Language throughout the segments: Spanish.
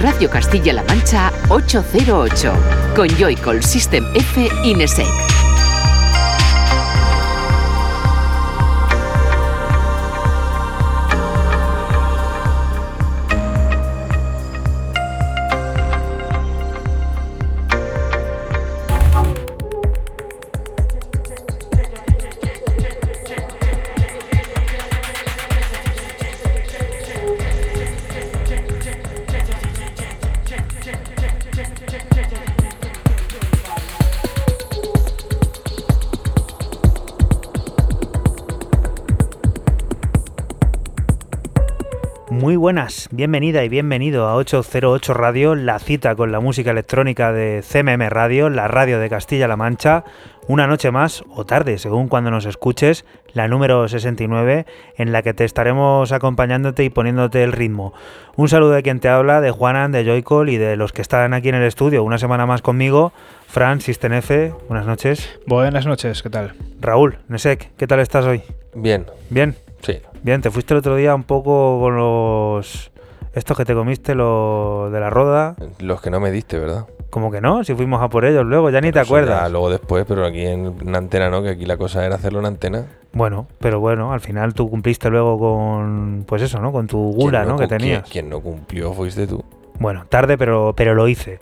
Radio Castilla-La Mancha 808 con Joycall System F Inesec. Buenas, bienvenida y bienvenido a 808 Radio, la cita con la música electrónica de CMM Radio, la radio de Castilla-La Mancha. Una noche más, o tarde, según cuando nos escuches, la número 69, en la que te estaremos acompañándote y poniéndote el ritmo. Un saludo de quien te habla, de Juanan, de Joycall y de los que están aquí en el estudio una semana más conmigo. Fran, Sistenefe, buenas noches. Buenas noches, ¿qué tal? Raúl, Nesek, ¿qué tal estás hoy? Bien. Bien. Bien, te fuiste el otro día un poco con los... Estos que te comiste, los de la roda. Los que no me diste, ¿verdad? Como que no, si fuimos a por ellos luego, ya ni te acuerdas. luego después, pero aquí en antena no, que aquí la cosa era hacerlo en antena. Bueno, pero bueno, al final tú cumpliste luego con, pues eso, ¿no? Con tu gula, ¿no? Que tenías. Quien, no cumplió fuiste tú. Bueno, tarde, pero, pero lo hice.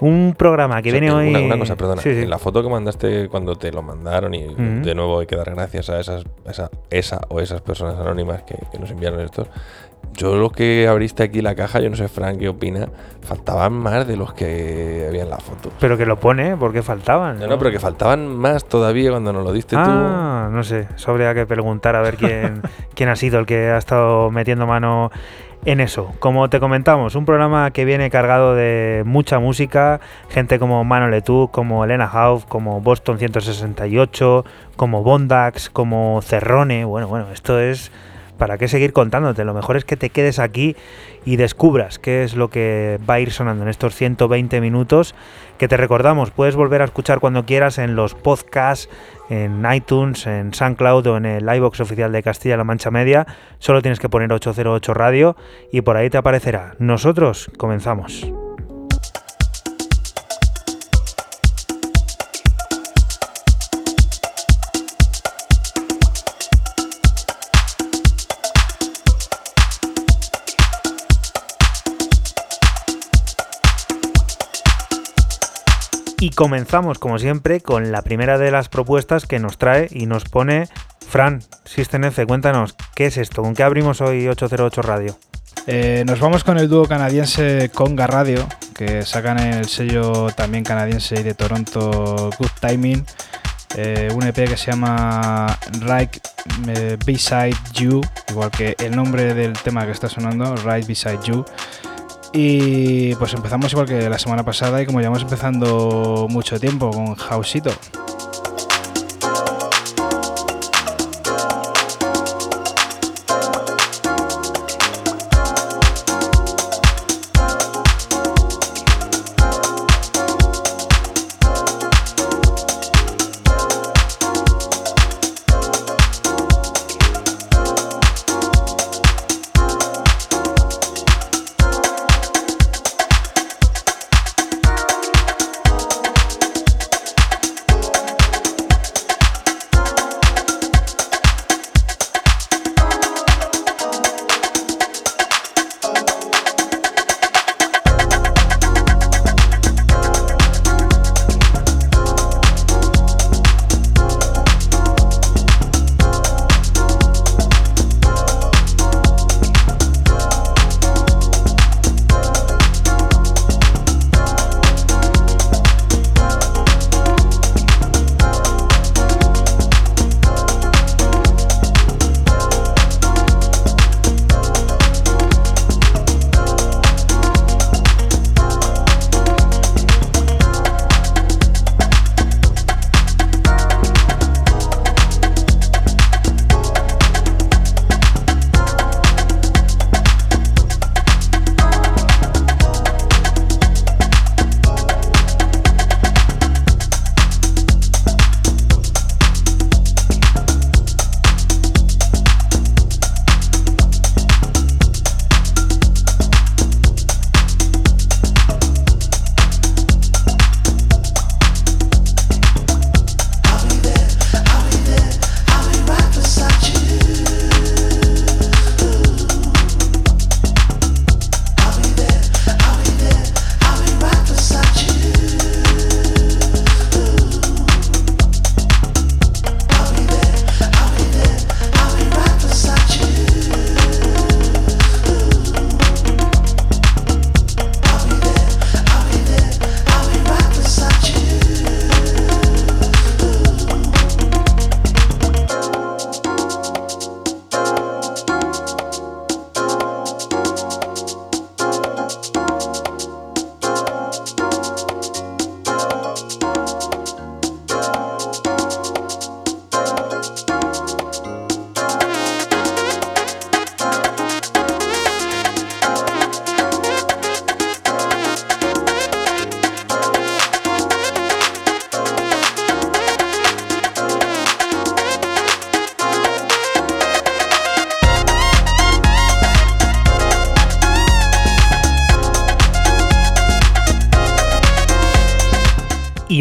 Un programa que viene hoy. Una, cosa, perdona. En la foto que mandaste cuando te lo mandaron, y de nuevo hay que dar gracias a esas, esa, esa o esas personas anónimas que, nos enviaron estos. Yo lo que abriste aquí la caja, yo no sé, Frank, qué opina, faltaban más de los que había en la foto. Pero que lo pone, porque faltaban. No, no, pero que faltaban más todavía cuando nos lo diste tú. Ah, no sé, eso habría que preguntar a ver quién, quién ha sido el que ha estado metiendo mano en eso. Como te comentamos, un programa que viene cargado de mucha música, gente como Mano Letou, como Elena Hauf, como Boston 168, como Bondax, como Cerrone. Bueno, bueno, esto es ¿para qué seguir contándote? Lo mejor es que te quedes aquí y descubras qué es lo que va a ir sonando en estos 120 minutos que te recordamos, puedes volver a escuchar cuando quieras en los podcasts, en iTunes, en SoundCloud o en el iBox oficial de Castilla-La Mancha Media. Solo tienes que poner 808 Radio y por ahí te aparecerá. Nosotros comenzamos. Y comenzamos, como siempre, con la primera de las propuestas que nos trae y nos pone Fran, System. Cuéntanos, ¿qué es esto? ¿Con qué abrimos hoy 808 Radio? Eh, nos vamos con el dúo canadiense Conga Radio, que sacan el sello también canadiense y de Toronto Good Timing, eh, un EP que se llama Right eh, Beside You, igual que el nombre del tema que está sonando, Right Beside You. Y pues empezamos igual que la semana pasada y como llevamos empezando mucho tiempo con Hausito.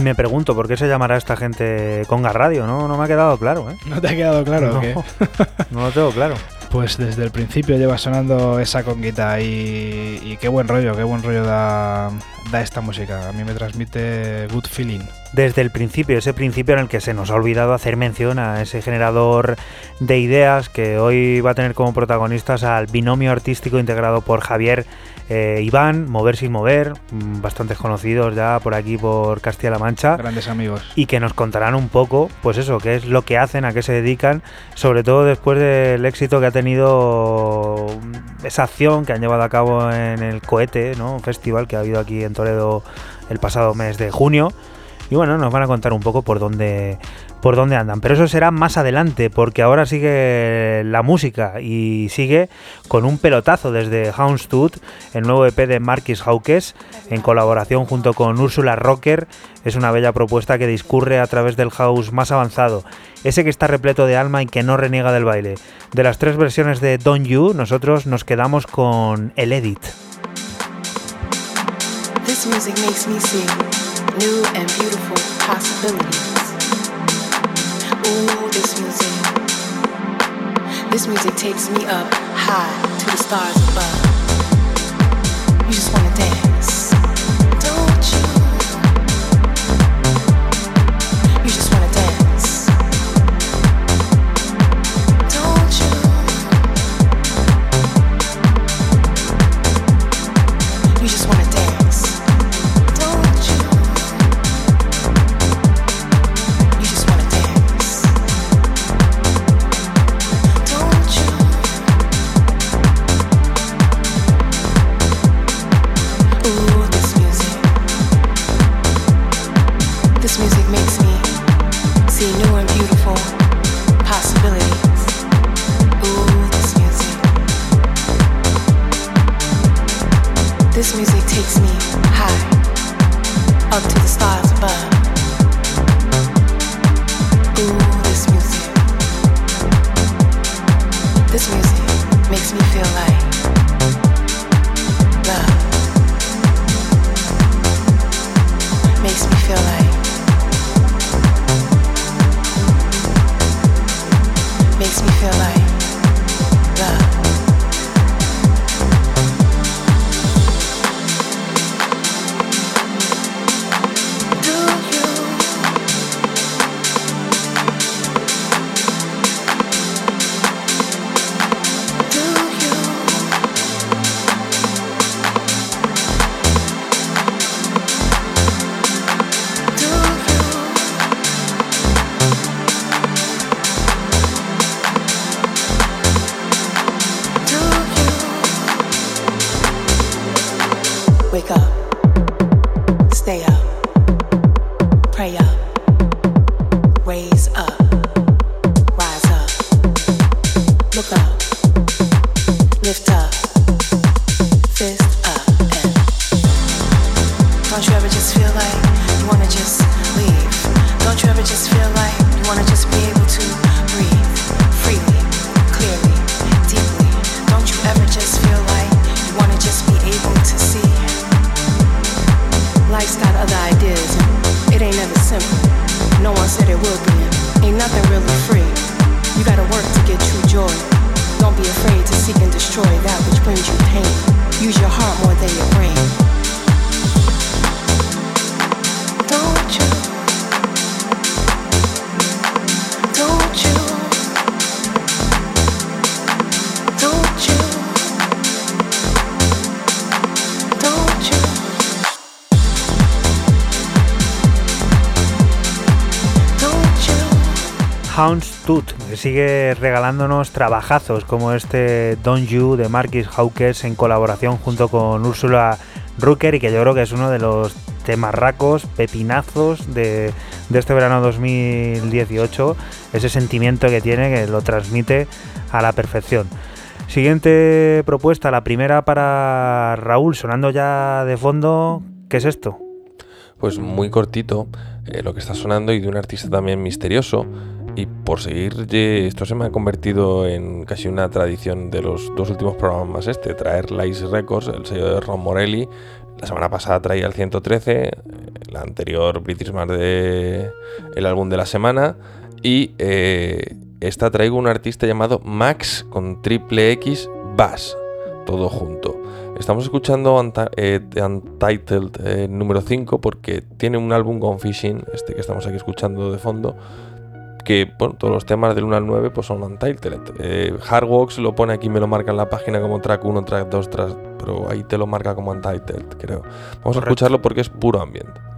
Me pregunto por qué se llamará esta gente Conga Radio, ¿no? No me ha quedado claro, ¿eh? ¿No te ha quedado claro no, o qué? no lo tengo claro. Pues desde el principio lleva sonando esa conguita y, y qué buen rollo, qué buen rollo da, da esta música. A mí me transmite good feeling. Desde el principio, ese principio en el que se nos ha olvidado hacer mención a ese generador de ideas que hoy va a tener como protagonistas al binomio artístico integrado por Javier eh, Iván, Mover sin Mover, mm, bastantes conocidos ya por aquí por Castilla-La Mancha. Grandes amigos. Y que nos contarán un poco, pues eso, qué es lo que hacen, a qué se dedican, sobre todo después del éxito que ha tenido esa acción que han llevado a cabo en el Cohete, ¿no? Un festival que ha habido aquí en Toledo el pasado mes de junio. Y bueno, nos van a contar un poco por dónde, por dónde andan. Pero eso será más adelante, porque ahora sigue la música y sigue con un pelotazo desde Houndstooth, el nuevo EP de Marquis Hawkes, en colaboración junto con Úrsula Rocker. Es una bella propuesta que discurre a través del house más avanzado, ese que está repleto de alma y que no reniega del baile. De las tres versiones de Don't You, nosotros nos quedamos con el edit. This music me. This music takes me up high to the stars above. Sigue regalándonos trabajazos como este Don't You de Marquis Hawkes en colaboración junto con Úrsula Rucker y que yo creo que es uno de los temarracos, pepinazos de, de este verano 2018, ese sentimiento que tiene que lo transmite a la perfección. Siguiente propuesta, la primera para Raúl, sonando ya de fondo, ¿qué es esto? Pues muy cortito eh, lo que está sonando y de un artista también misterioso. Por seguir, ye- esto se me ha convertido en casi una tradición de los dos últimos programas este, traer Lice Records, el sello de Ron Morelli, La semana pasada traía el 113, la anterior British Mars de el álbum de la semana. Y eh, esta traigo un artista llamado Max con triple X Bass, todo junto. Estamos escuchando eh, Untitled eh, número 5 porque tiene un álbum con Fishing, este que estamos aquí escuchando de fondo, que bueno, todos los temas del 1 al 9 pues son Untitled. Eh, Hardworks lo pone aquí, me lo marca en la página como track 1, track 2, track, pero ahí te lo marca como Untitled, creo. Vamos a escucharlo porque es puro ambiente.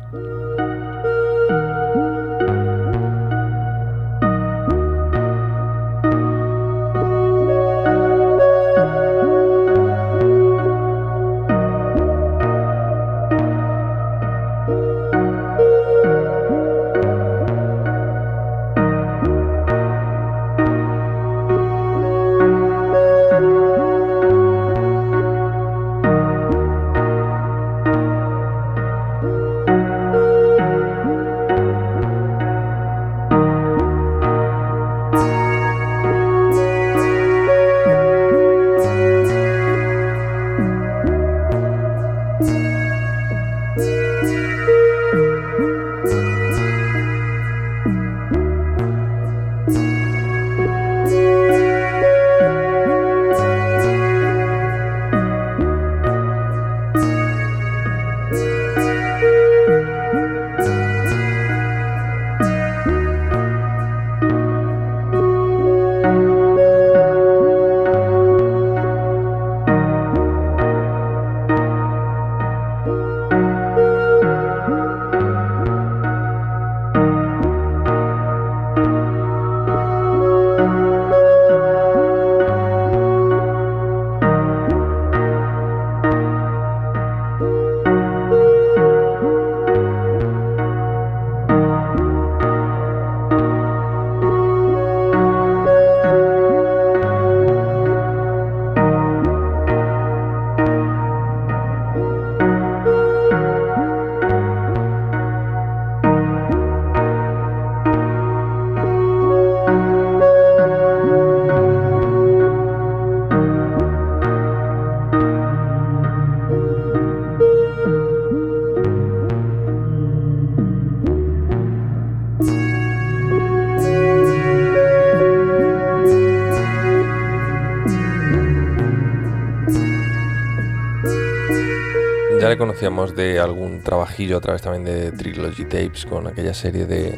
De algún trabajillo a través también de Trilogy Tapes con aquella serie de,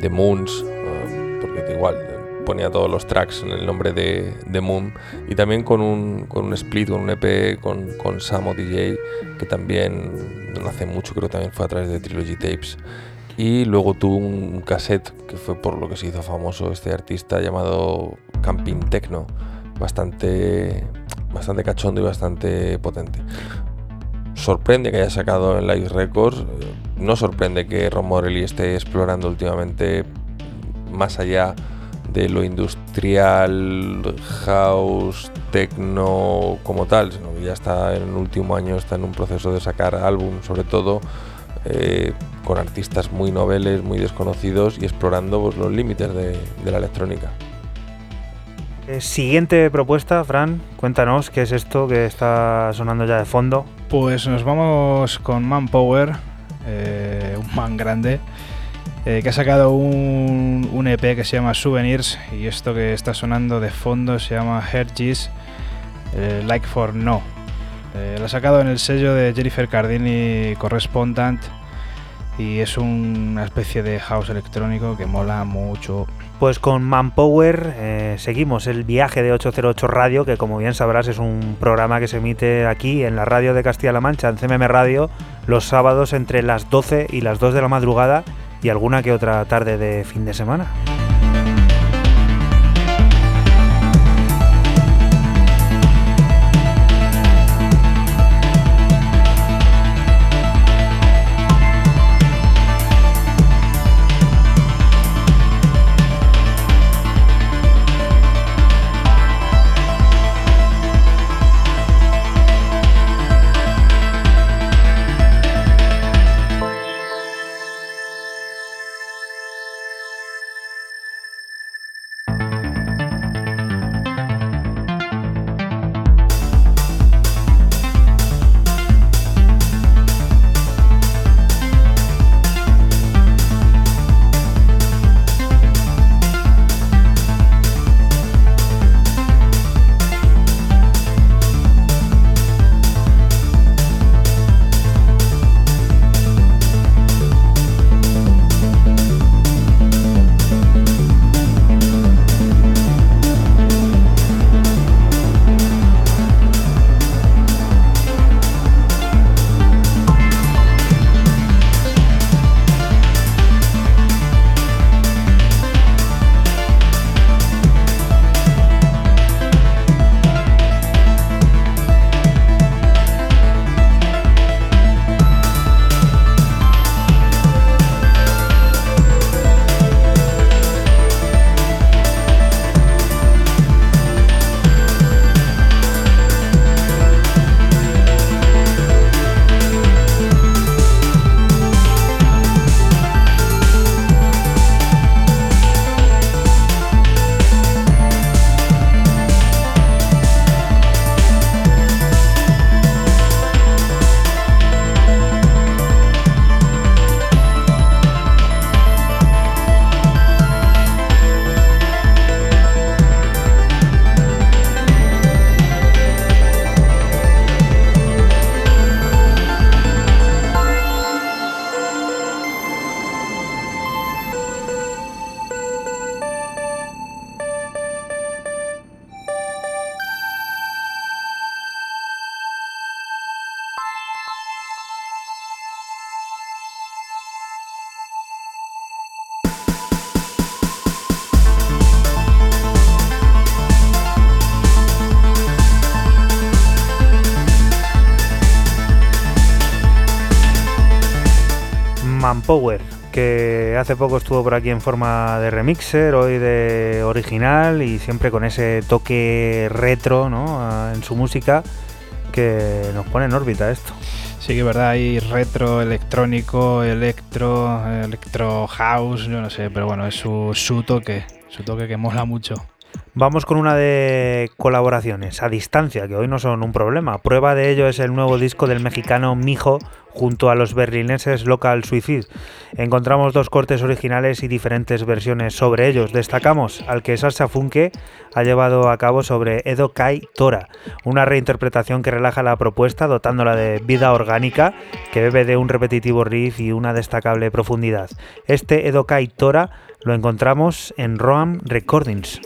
de Moons, um, porque igual ponía todos los tracks en el nombre de, de Moon, y también con un, con un split, con un EP con, con Samo DJ, que también no hace mucho, creo que también fue a través de Trilogy Tapes. Y luego tuvo un cassette que fue por lo que se hizo famoso este artista llamado Camping Techno, bastante, bastante cachondo y bastante potente sorprende que haya sacado en Live Records. No sorprende que Ron Morelli esté explorando últimamente más allá de lo industrial, house, techno como tal, sino que ya está en el último año, está en un proceso de sacar álbum, sobre todo eh, con artistas muy noveles, muy desconocidos y explorando pues, los límites de la electrónica. Eh, siguiente propuesta, Fran, cuéntanos qué es esto que está sonando ya de fondo. Pues nos vamos con Manpower, eh, un man grande, eh, que ha sacado un, EP que se llama Souvenirs y esto que está sonando de fondo se llama Hergis Like for No. lo ha sacado en el sello de Jennifer Cardini Correspondent y es una especie de house electrónico que mola mucho. Pues con Manpower eh, seguimos el viaje de 808 Radio, que como bien sabrás es un programa que se emite aquí en la radio de Castilla-La Mancha, en CMM Radio, los sábados entre las 12 y las 2 de la madrugada y alguna que otra tarde de fin de semana. Manpower, que hace poco estuvo por aquí en forma de remixer, hoy de original y siempre con ese toque retro ¿no? en su música que nos pone en órbita esto. Sí que es verdad, hay retro, electrónico, electro, electro house, yo no sé, pero bueno, es su, su toque, su toque que mola mucho. Vamos con una de colaboraciones a distancia, que hoy no son un problema. Prueba de ello es el nuevo disco del mexicano Mijo junto a los berlineses Local Suicide. Encontramos dos cortes originales y diferentes versiones sobre ellos. Destacamos al que Salsa Funke ha llevado a cabo sobre Edo Kai Tora, una reinterpretación que relaja la propuesta dotándola de vida orgánica que bebe de un repetitivo riff y una destacable profundidad. Este Edo Kai Tora lo encontramos en Roam Recordings.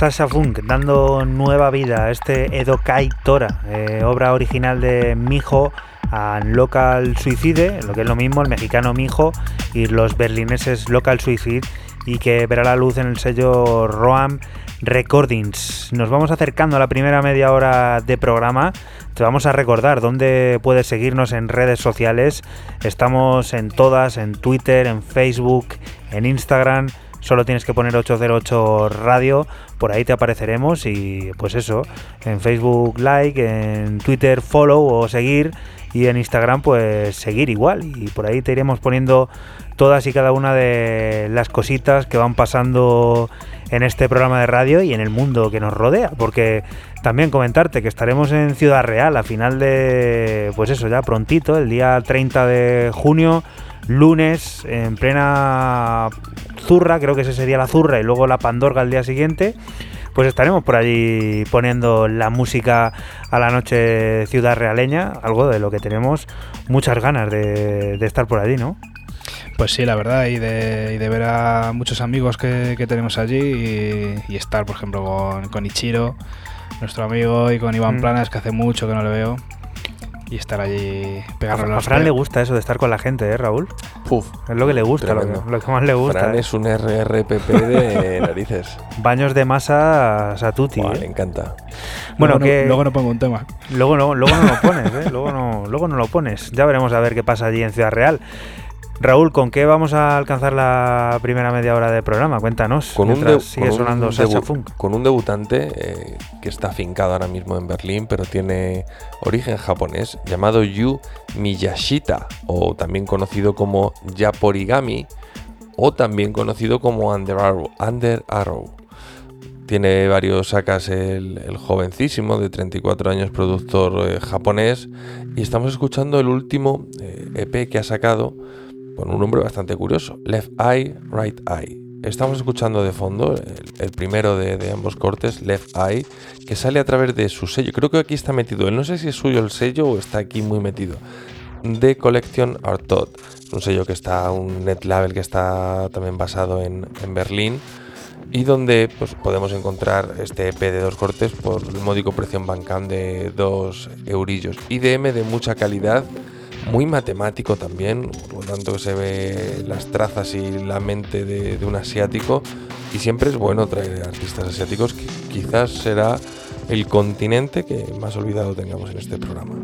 Sasha Funk dando nueva vida a este Edokai Tora, eh, obra original de Mijo and Local Suicide, lo que es lo mismo, el mexicano Mijo y los berlineses Local Suicide, y que verá la luz en el sello Roam Recordings. Nos vamos acercando a la primera media hora de programa. Te vamos a recordar dónde puedes seguirnos en redes sociales. Estamos en todas, en Twitter, en Facebook, en Instagram. Solo tienes que poner 808 Radio, por ahí te apareceremos y pues eso, en Facebook like, en Twitter follow o seguir y en Instagram pues seguir igual. Y por ahí te iremos poniendo todas y cada una de las cositas que van pasando en este programa de radio y en el mundo que nos rodea, porque también comentarte que estaremos en Ciudad Real a final de, pues eso, ya prontito, el día 30 de junio, lunes, en plena zurra, creo que ese sería la zurra y luego la pandorga el día siguiente. Pues estaremos por allí poniendo la música a la noche ciudad realeña, algo de lo que tenemos muchas ganas de estar por allí, ¿no? Pues sí, la verdad, y de, y de ver a muchos amigos que, que tenemos allí y, y, estar, por ejemplo, con, con, Ichiro, nuestro amigo, y con Iván mm. Planas, que hace mucho que no le veo. Y estar allí pegarnos a, a Fran le gusta eso de estar con la gente, ¿eh, Raúl? Puf, es lo que le gusta, lo que, lo que, más le gusta. Fran ¿eh? es un RRPP de narices. Baños de masa a tutti. Wow, ¿eh? Le encanta. Bueno, luego, que, no, luego no pongo un tema. Luego no, luego no lo pones, ¿eh? luego, no, luego no lo pones. Ya veremos a ver qué pasa allí en Ciudad Real. Raúl, ¿con qué vamos a alcanzar la primera media hora de programa? Cuéntanos. Con un, sigue con sonando un Sacha Funk. Con un debutante eh, que está afincado ahora mismo en Berlín, pero tiene origen japonés, llamado Yu Miyashita, o también conocido como Yaporigami, o también conocido como Under Arrow. Under Arrow. Tiene varios sacas el, el, jovencísimo de 34 años, productor eh, japonés, y estamos escuchando el último eh, EP que ha sacado con un nombre bastante curioso, Left Eye, Right Eye. Estamos escuchando de fondo el, primero de, ambos cortes, Left Eye, que sale a través de su sello. Creo que aquí está metido, no sé si es suyo el sello o está aquí muy metido. The Collection Art Thought, un sello que está, un net label que está también basado en, en Berlín y donde pues, podemos encontrar este EP de dos cortes por el módico precio en Bandcamp de 2 eurillos. IDM de mucha calidad, muy matemático también, por lo tanto se ve las trazas y la mente de, de un asiático y siempre es bueno traer artistas asiáticos que quizás será el continente que más olvidado tengamos en este programa.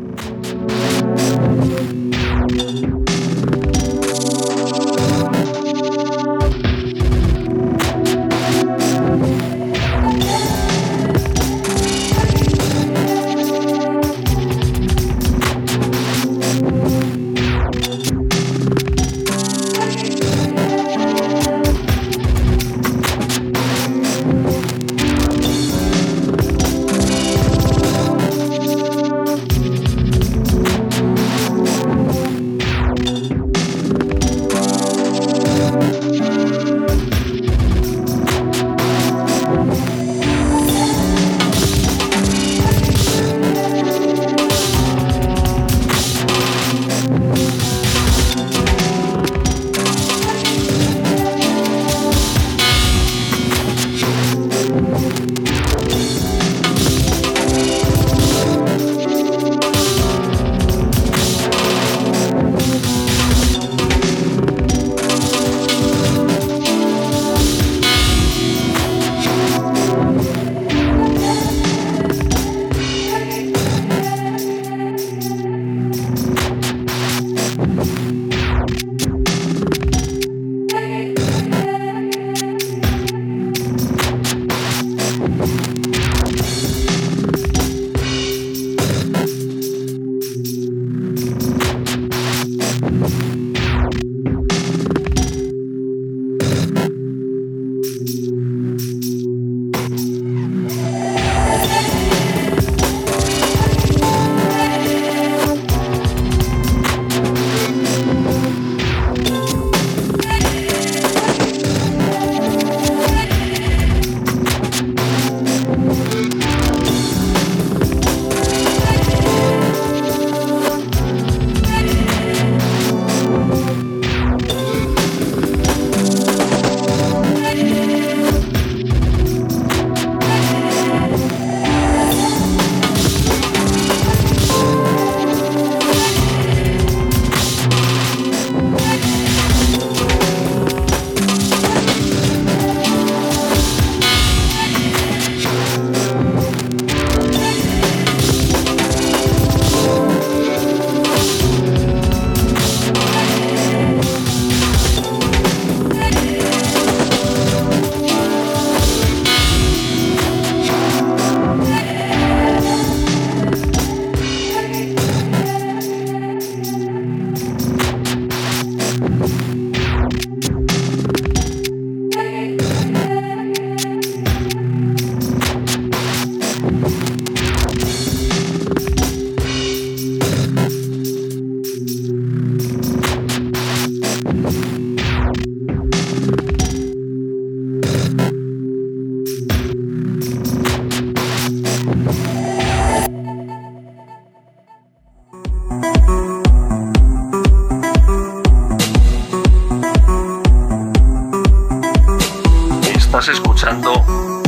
Escuchando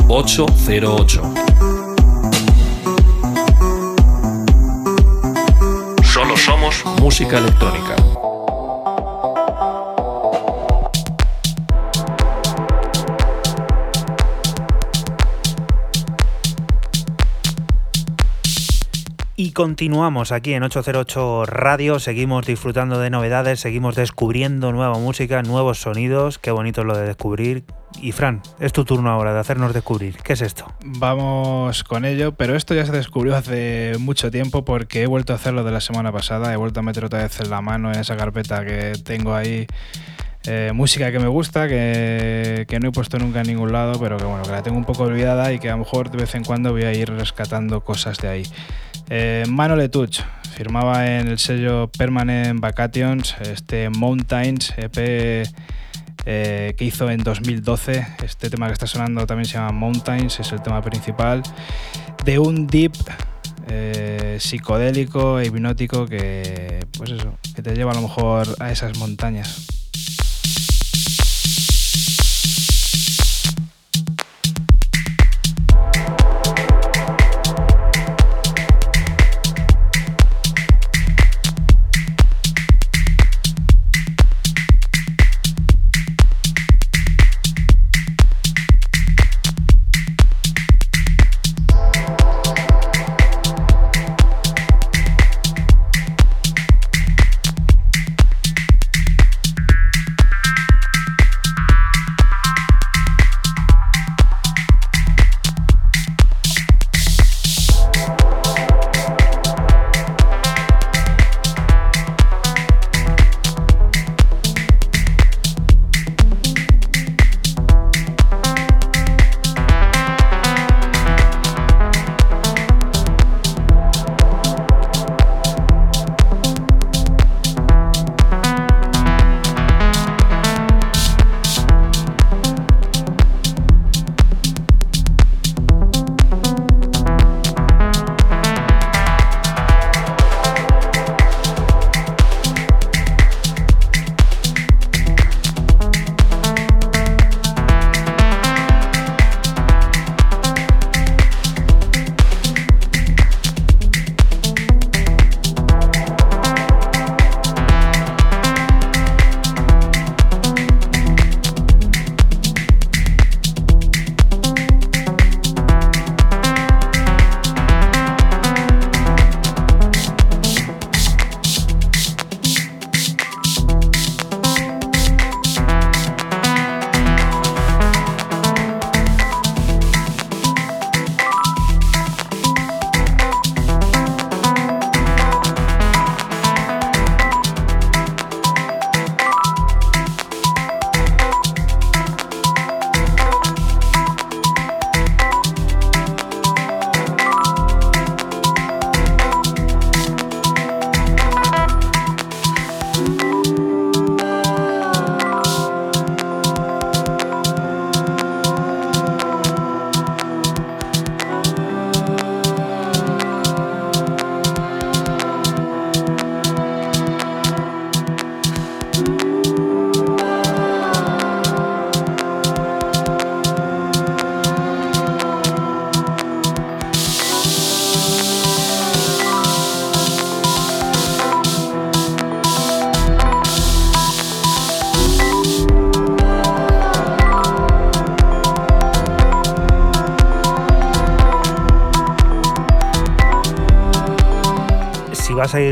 808. Solo somos música electrónica. Y continuamos aquí en 808 Radio, seguimos disfrutando de novedades, seguimos descubriendo nueva música, nuevos sonidos, qué bonito es lo de descubrir. Y Fran, es tu turno ahora de hacernos descubrir. ¿Qué es esto? Vamos con ello, pero esto ya se descubrió hace mucho tiempo porque he vuelto a hacerlo de la semana pasada, he vuelto a meter otra vez en la mano en esa carpeta que tengo ahí. eh, música que me gusta, que, que no he puesto nunca en ningún lado, pero que bueno, que la tengo un poco olvidada y que a lo mejor de vez en cuando voy a ir rescatando cosas de ahí. Eh, Mano Letuch firmaba en el sello Permanent Vacations este Mountains EP eh, que hizo en 2012. Este tema que está sonando también se llama Mountains, es el tema principal de un deep eh, psicodélico e hipnótico que, pues eso, que te lleva a lo mejor a esas montañas.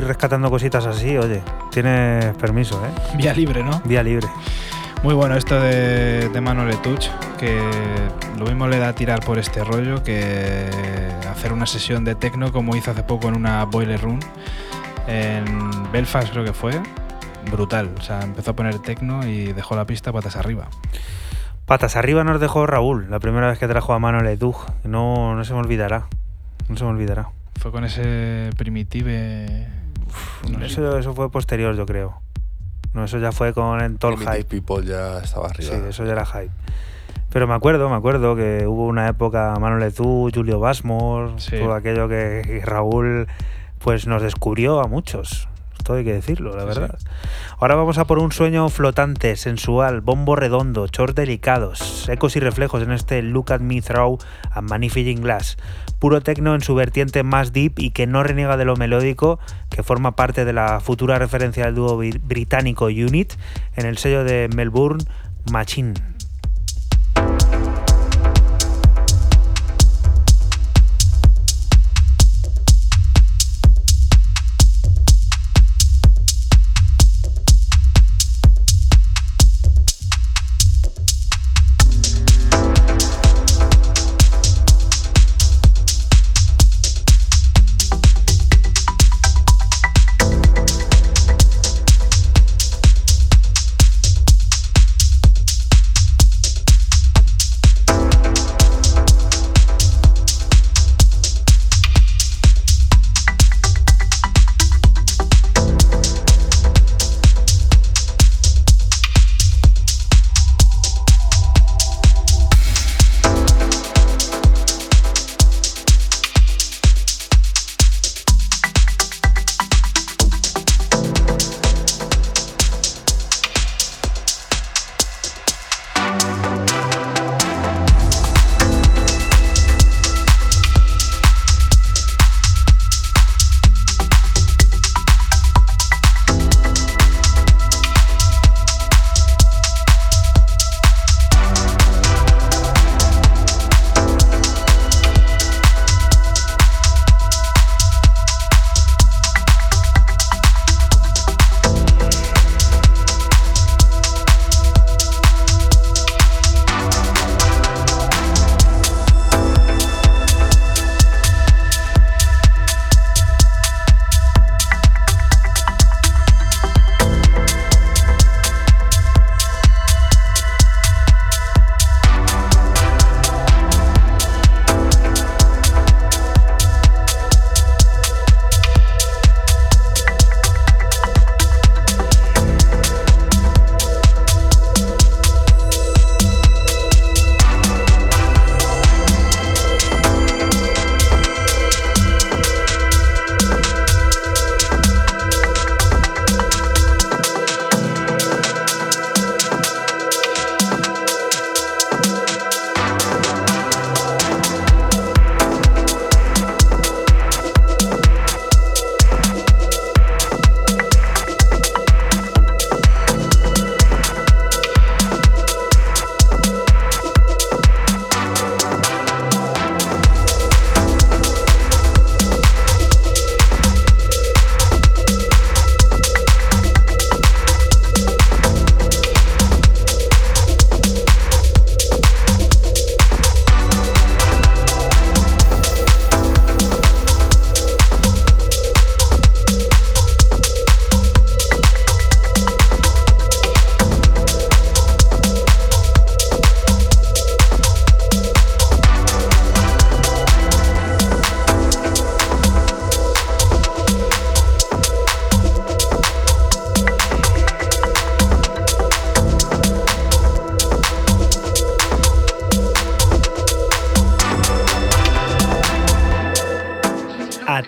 Rescatando cositas así, oye, tienes permiso, ¿eh? Vía libre, ¿no? Vía libre. Muy bueno esto de, de Mano Letuch, que lo mismo le da a tirar por este rollo que hacer una sesión de techno como hizo hace poco en una Boiler Room en Belfast creo que fue. Brutal, o sea, empezó a poner techno y dejó la pista patas arriba. Patas arriba nos dejó Raúl, la primera vez que trajo a mano Leduc. No, no se me olvidará. No se me olvidará. Fue con ese primitive... no sé. Eso, eso fue posterior, yo creo. No, eso ya fue con el Tall Hype. People ya estaba Sí, arriba. eso ya era hype. Pero me acuerdo, me acuerdo que hubo una época Manuel Letú, Julio Basmor, Sí. todo aquello que, que Raúl pues nos descubrió a muchos. Todo hay que decirlo, la verdad. Ahora vamos a por un sueño flotante, sensual, bombo redondo, shorts delicados, ecos y reflejos en este Look at Me Throw a Magnificent Glass. Puro tecno en su vertiente más deep y que no reniega de lo melódico, que forma parte de la futura referencia del dúo británico Unit en el sello de Melbourne Machine.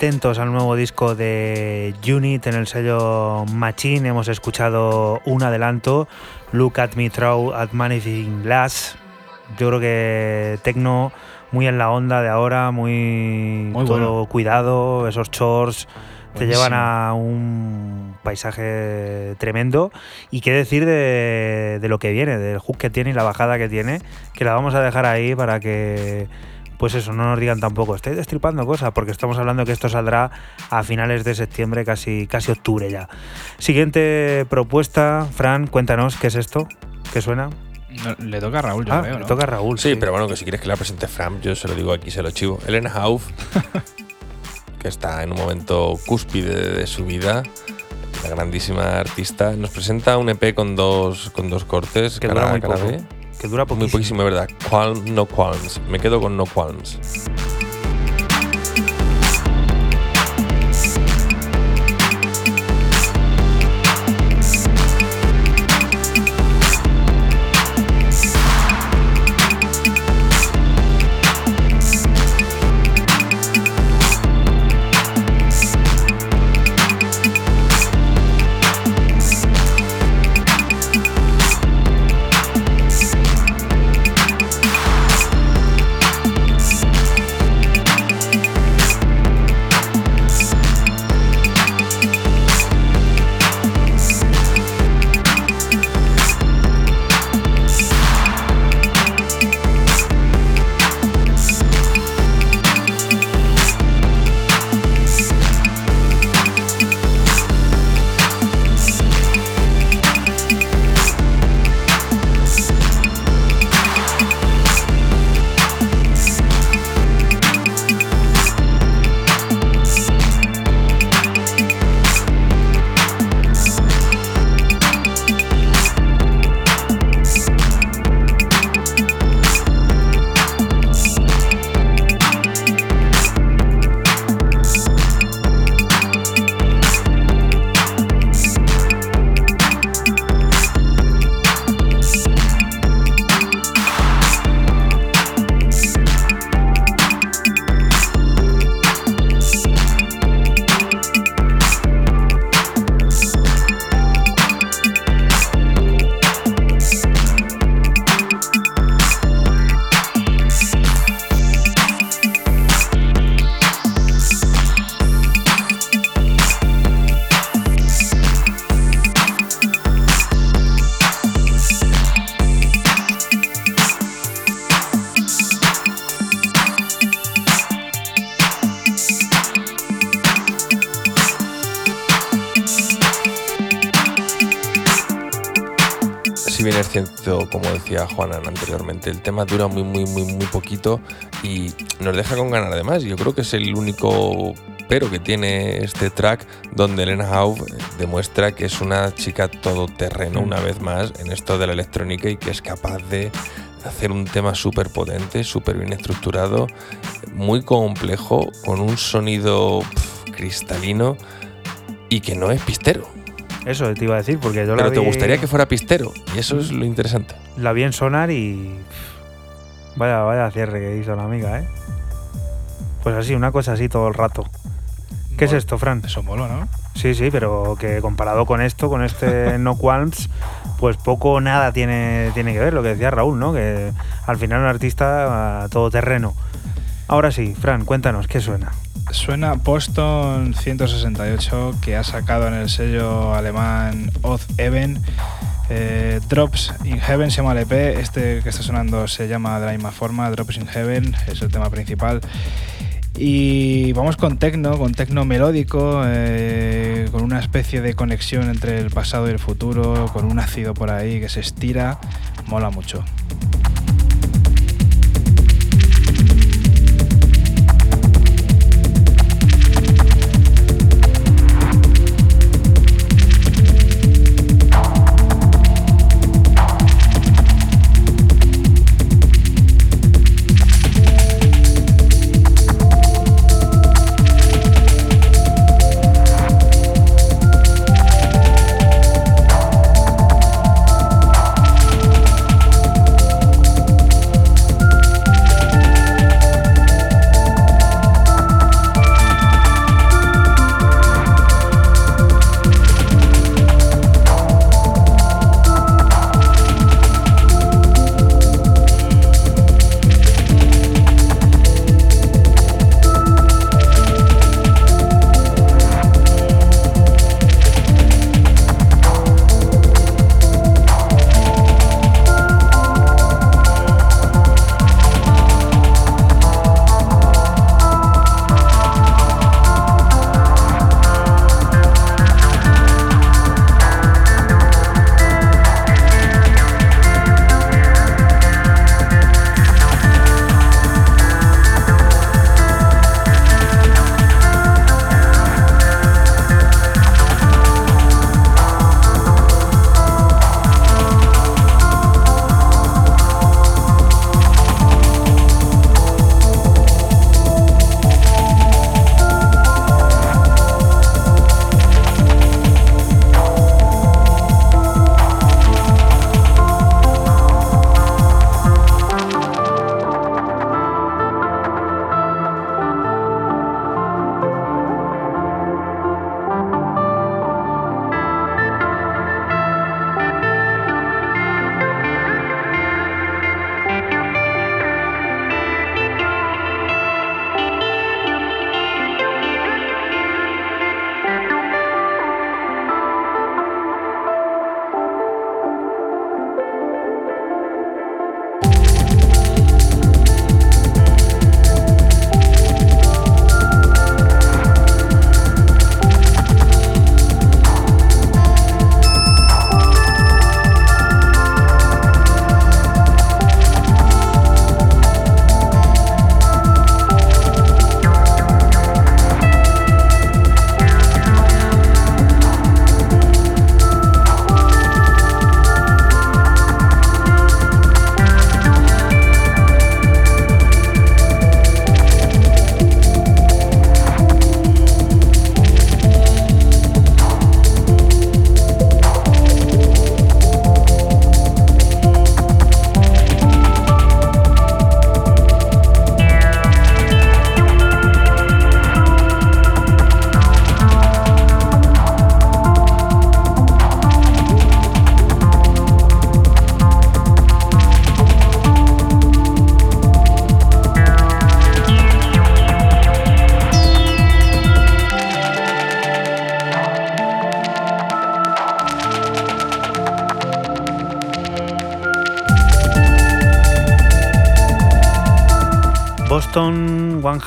Atentos al nuevo disco de Unit en el sello Machine. Hemos escuchado un adelanto, Look at Me Throw at Managing Glass. Yo creo que Tecno muy en la onda de ahora, muy, todo cuidado, esos chores te llevan a un paisaje tremendo. Y qué decir de, de, lo que viene, del hook que tiene y la bajada que tiene, que la vamos a dejar ahí para que pues eso, no nos digan tampoco, estoy destripando cosas, porque estamos hablando que esto saldrá a finales de septiembre, casi, casi octubre ya. Siguiente propuesta, Fran, cuéntanos, ¿qué es esto? ¿Qué suena? le toca a Raúl, yo ah, veo, Le toca a Raúl. Sí, pero bueno, que si quieres que la presente Fran, yo se lo digo aquí, se lo chivo. Elena Hauf, que está en un momento cúspide de su vida, la grandísima artista, nos presenta un EP con dos, con dos cortes, que cara, dura muy que dura Muy poquísimo, verdad. Qualm, no qualms. Me quedo con no qualms. Como decía Juana anteriormente, el tema dura muy, muy, muy, muy poquito y nos deja con ganas de más. Yo creo que es el único pero que tiene este track donde Elena Hauf demuestra que es una chica todoterreno una vez más en esto de la electrónica y que es capaz de hacer un tema súper potente, súper bien estructurado, muy complejo, con un sonido cristalino y que no es pistero. Eso te iba a decir, porque yo la Pero te vi- gustaría que fuera pistero y eso es lo interesante. La vi en sonar y. Vaya, vaya cierre que hizo la amiga, ¿eh? Pues así, una cosa así todo el rato. ¿Qué es esto, Fran? Eso mola, ¿no? Sí, sí, pero que comparado con esto, con este No Qualms, pues poco o nada tiene, tiene que ver, lo que decía Raúl, ¿no? Que al final un artista todo terreno. Ahora sí, Fran, cuéntanos, ¿qué suena? Suena Boston 168 que ha sacado en el sello alemán Oz Even. Eh, Drops in Heaven se llama el EP. Este que está sonando se llama de la misma forma, Drops in Heaven, es el tema principal. Y vamos con tecno, con tecno melódico, eh, con una especie de conexión entre el pasado y el futuro, con un ácido por ahí que se estira, mola mucho.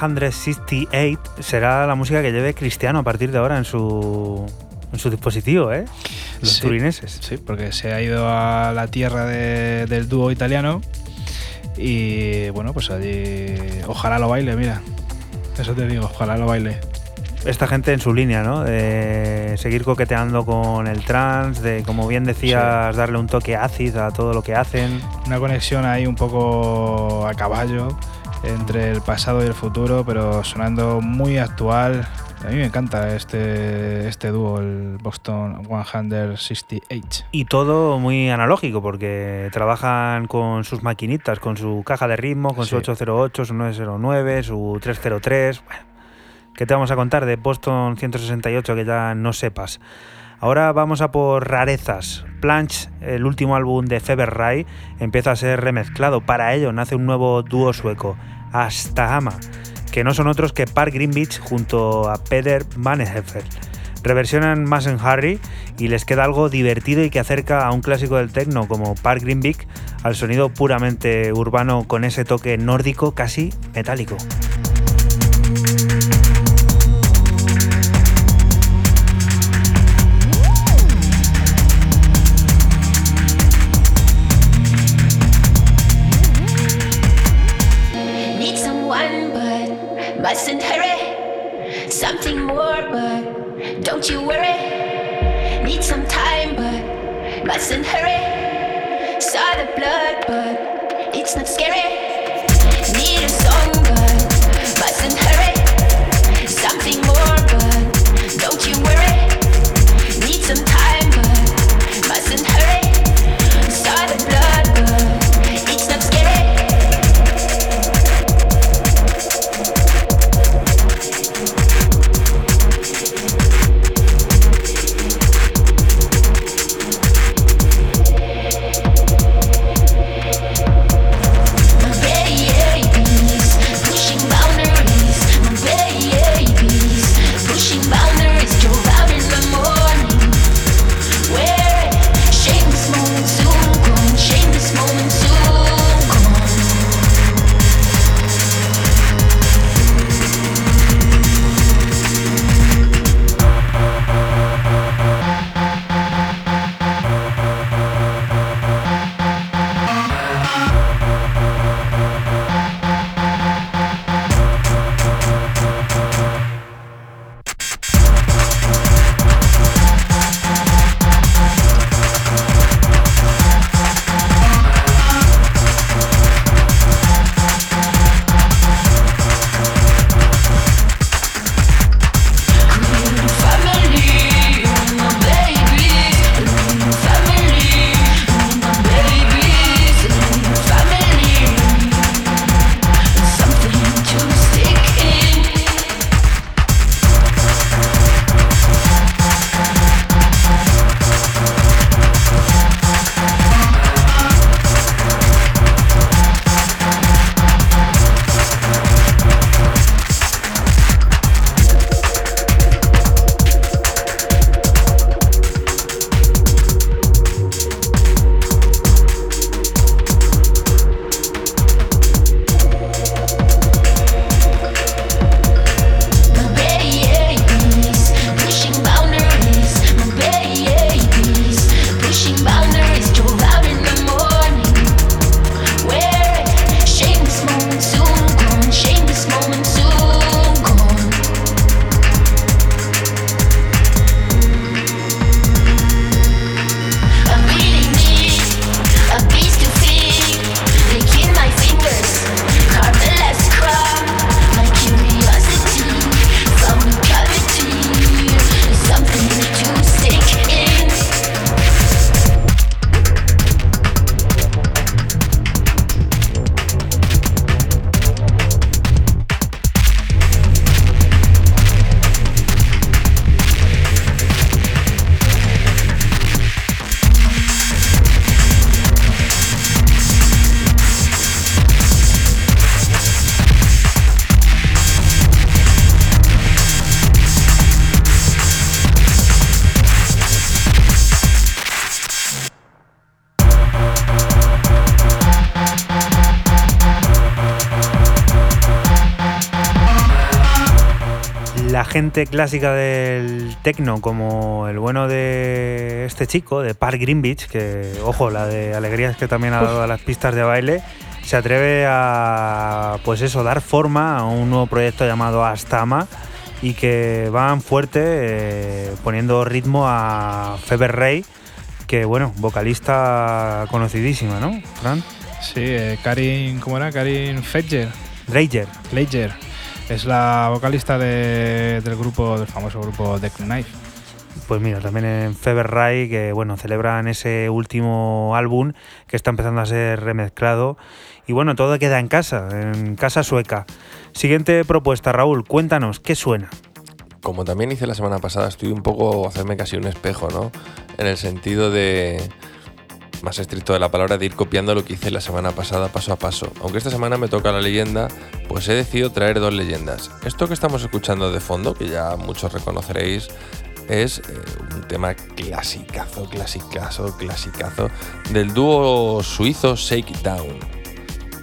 168 será la música que lleve Cristiano a partir de ahora en su, en su dispositivo, ¿eh? los Sí. turineses. Sí, porque se ha ido a la tierra de- del dúo italiano y bueno, pues allí ojalá lo baile, mira. Eso te digo, ojalá lo baile. Esta gente en su línea, ¿no? De seguir coqueteando con el trance, de, como bien decías, darle un toque acid a todo lo que hacen. Una conexión ahí un poco a caballo entre el pasado y el futuro, pero sonando muy actual. A mí me encanta este, este dúo, el Boston 168. Y todo muy analógico, porque trabajan con sus maquinitas, con su caja de ritmo, con su Sí. 808, su 909, su 303. Bueno, ¿Qué te vamos a contar de Boston 168 que ya no sepas? Ahora vamos a por rarezas. Planche, el último álbum de Feber Rai, empieza a ser remezclado. Para ello nace un nuevo dúo sueco, Astahama, que no son otros que Park Greenwich junto a Peter Maneheffer. Reversionan Massen Harry y les queda algo divertido y que acerca a un clásico del techno como Park Greenvik al sonido puramente urbano con ese toque nórdico casi metálico. But mustn't hurry. Saw the blood, but it's not scary. Gente clásica del techno, como el bueno de este chico, de Park Greenwich, que, ojo, la de alegrías que también ha dado a las pistas de baile, se atreve a, pues eso, dar forma a un nuevo proyecto llamado Astama y que van fuerte eh, poniendo ritmo a Feber Rey, que bueno, vocalista conocidísima, ¿no, Fran? Sí, eh, Karin, ¿cómo era? Karin Fetcher. Leger. Es la vocalista de- del grupo, del famoso grupo The Knife. Pues mira, también en Feber Ray, que bueno, celebran ese último álbum que está empezando a ser remezclado. Y bueno, todo queda en casa, en casa sueca. Siguiente propuesta, Raúl, cuéntanos, ¿qué suena? Como también hice la semana pasada, estoy un poco a hacerme casi un espejo, ¿no? En el sentido de, más estricto de la palabra, de ir copiando lo que hice la semana pasada paso a paso. Aunque esta semana me toca la leyenda, pues he decidido traer dos leyendas. Esto que estamos escuchando de fondo, que ya muchos reconoceréis, es eh, un tema clasicazo, clasicazo, clasicazo del dúo suizo Shake Down.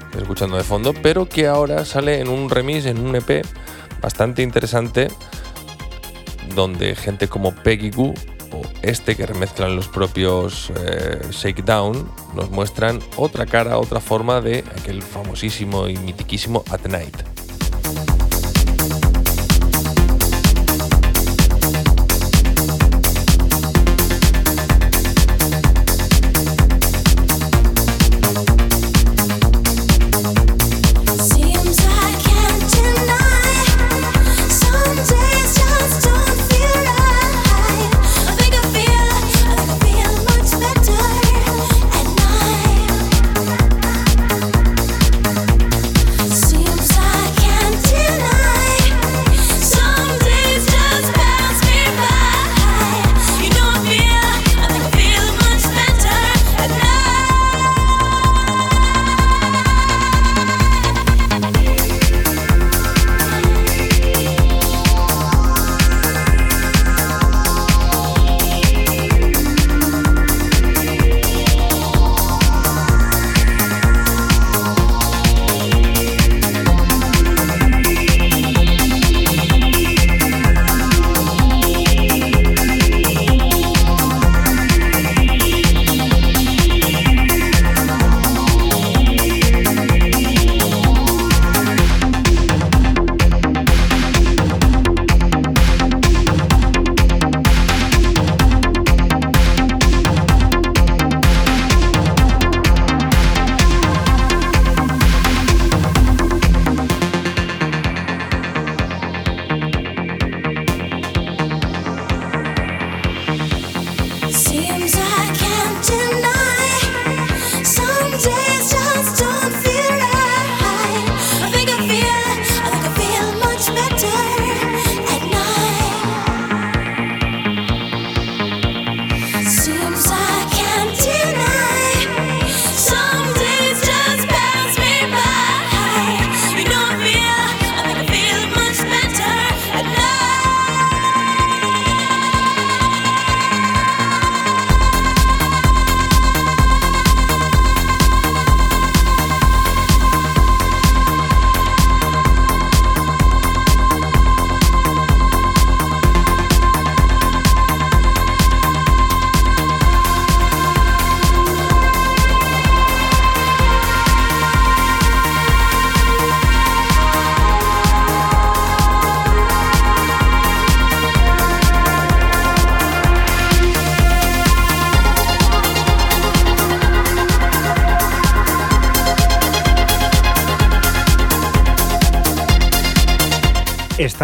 Estoy escuchando de fondo, pero que ahora sale en un remix, en un EP bastante interesante donde gente como Peggy Goo o este que remezclan los propios eh, Shakedown nos muestran otra cara, otra forma de aquel famosísimo y mitiquísimo At Night.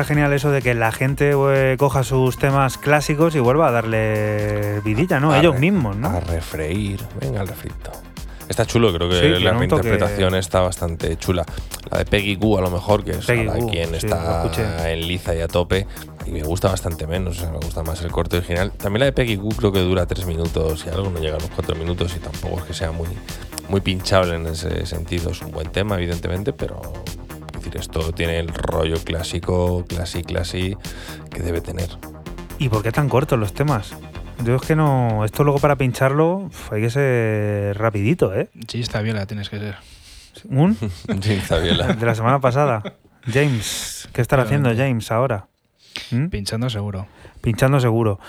Genial eso de que la gente eh, coja sus temas clásicos y vuelva a darle vidilla, ¿no? A Ellos mismos, ¿no? A refreír. Venga, el refrito. Está chulo, creo que Sí, la reinterpretación está bastante chula. La de Peggy Goo, a lo mejor, que es Peggy Goo, quien sí, está en liza y a tope. Y me gusta bastante menos, o sea, me gusta más el corte original. También la de Peggy Goo creo que dura tres minutos y algo, no llega a los cuatro minutos y tampoco es que sea muy, muy pinchable en ese sentido. Es un buen tema, evidentemente, pero esto tiene el rollo clásico, classy, classy, que debe tener. ¿Y por qué tan cortos los temas? Yo es que no. Esto luego para pincharlo hay que ser rapidito, ¿eh? Sí, está bien, la tienes que ser. Un James de la semana pasada. James, ¿qué estará haciendo James ahora? ¿Mm? Pinchando seguro. Pinchando seguro.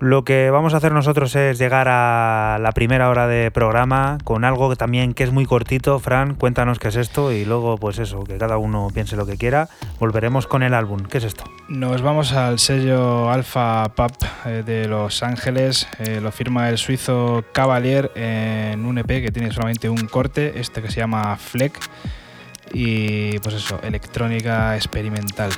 Lo que vamos a hacer nosotros es llegar a la primera hora de programa con algo que también que es muy cortito. Fran, cuéntanos qué es esto y luego pues eso, que cada uno piense lo que quiera. Volveremos con el álbum. ¿Qué es esto? Nos vamos al sello Alpha Pub eh, de Los Ángeles. Eh, lo firma el suizo Cavalier en un EP que tiene solamente un corte, este que se llama Fleck. Y pues eso, electrónica experimental.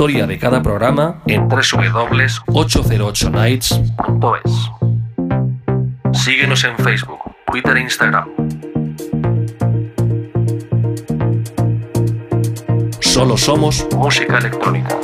Historia de cada programa en www.808nights.es. Síguenos en Facebook, Twitter e Instagram. Solo somos música electrónica.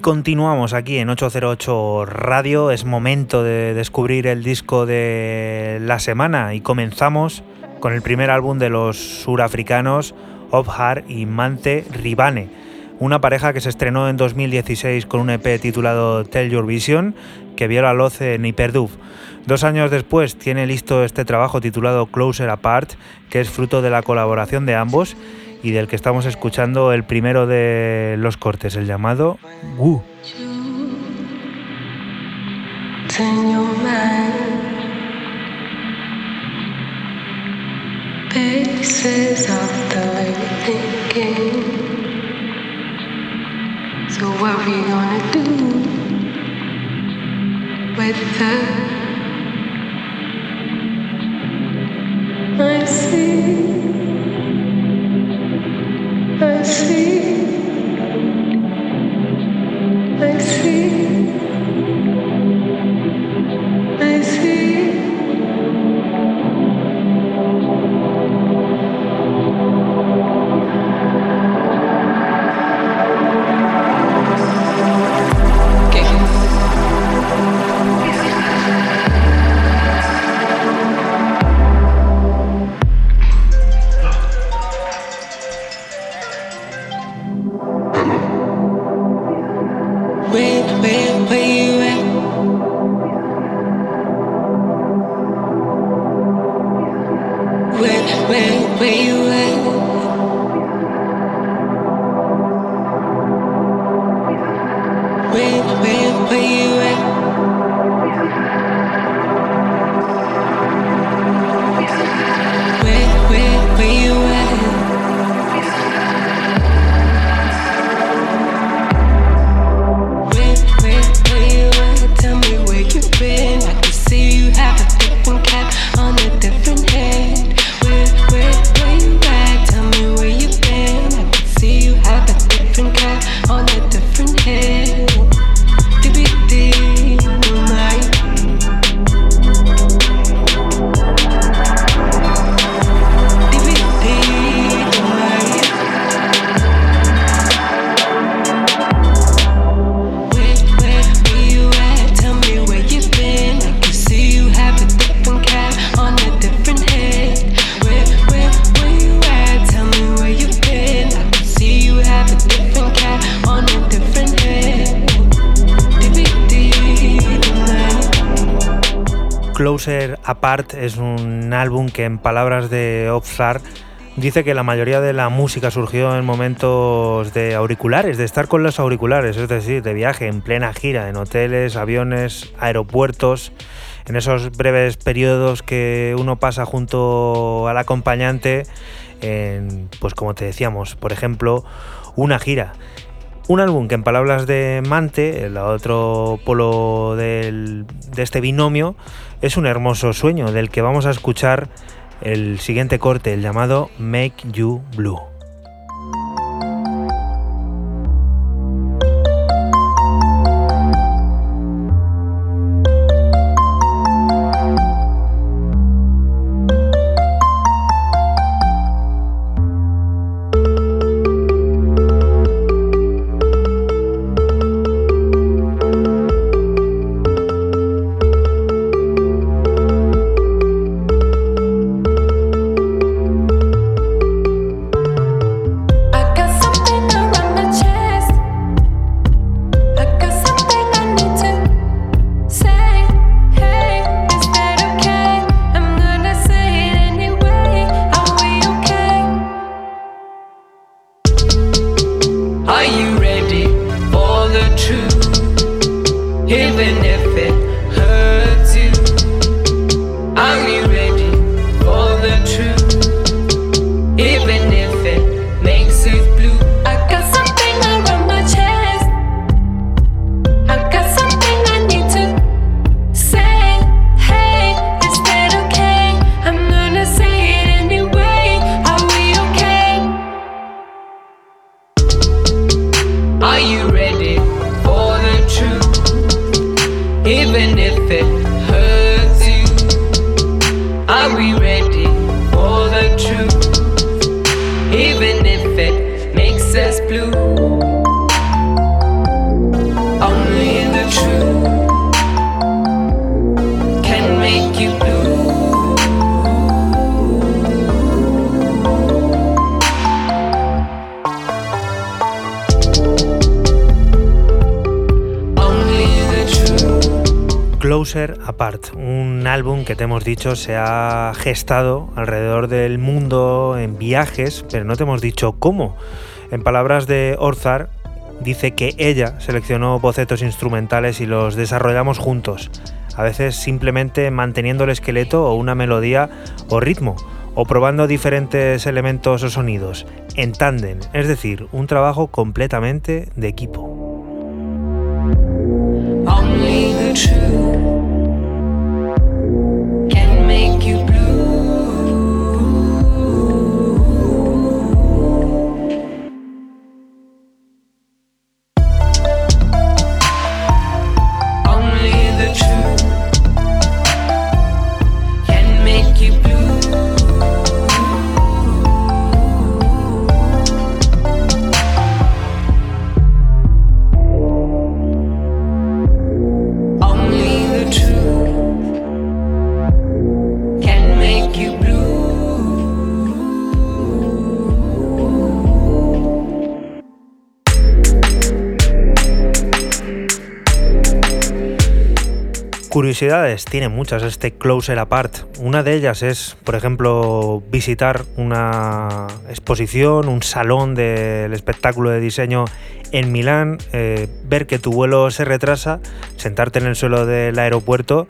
Continuamos aquí en 808 Radio. Es momento de descubrir el disco de la semana y comenzamos con el primer álbum de los surafricanos Obhar y Mante Ribane. Una pareja que se estrenó en 2016 con un EP titulado Tell Your Vision que vio la luz en Hyperdub. Dos años después tiene listo este trabajo titulado Closer Apart, que es fruto de la colaboración de ambos y del que estamos escuchando el primero de los cortes, el llamado mind. Pieces of the way you're thinking. So what we gonna do with the I see I see dice que la mayoría de la música surgió en momentos de auriculares, de estar con los auriculares, es decir, de viaje en plena gira, en hoteles, aviones, aeropuertos, en esos breves periodos que uno pasa junto al acompañante, pues como te decíamos, por ejemplo, una gira. Un álbum que en palabras de Mante, el otro polo del- de este binomio, es un hermoso sueño del que vamos a escuchar el siguiente corte, el llamado Make You Blue. Hemos dicho se ha gestado alrededor del mundo en viajes, pero no te hemos dicho cómo. En palabras de Orzar, dice que ella seleccionó bocetos instrumentales y los desarrollamos juntos, a veces simplemente manteniendo el esqueleto o una melodía o ritmo, o probando diferentes elementos o sonidos, en tándem, es decir, un trabajo completamente de equipo. Curiosidades, tiene muchas este Closer Apart. Una de ellas es, por ejemplo, visitar una exposición, un salón del espectáculo de diseño en Milán, eh, ver que tu vuelo se retrasa, sentarte en el suelo del aeropuerto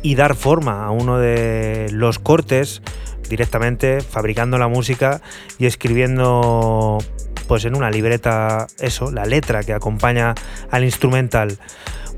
y dar forma a uno de los cortes directamente, fabricando la música y escribiendo pues en una libreta eso, la letra que acompaña al instrumental.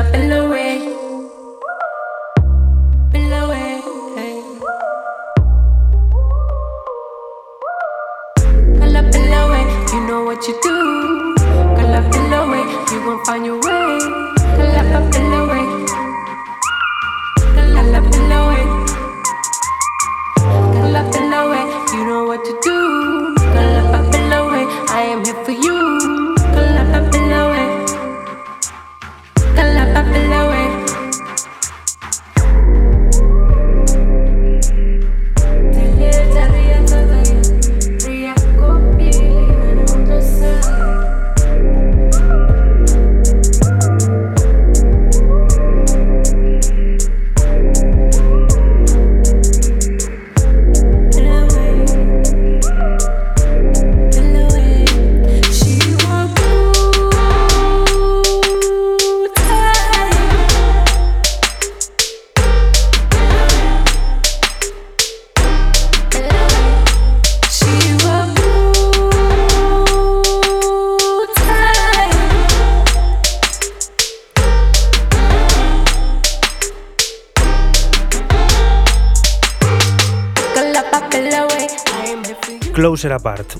Got that pillow away. Pillow away. Got that pillow away. You know what you do. Got that pillow away. You gon' find your way.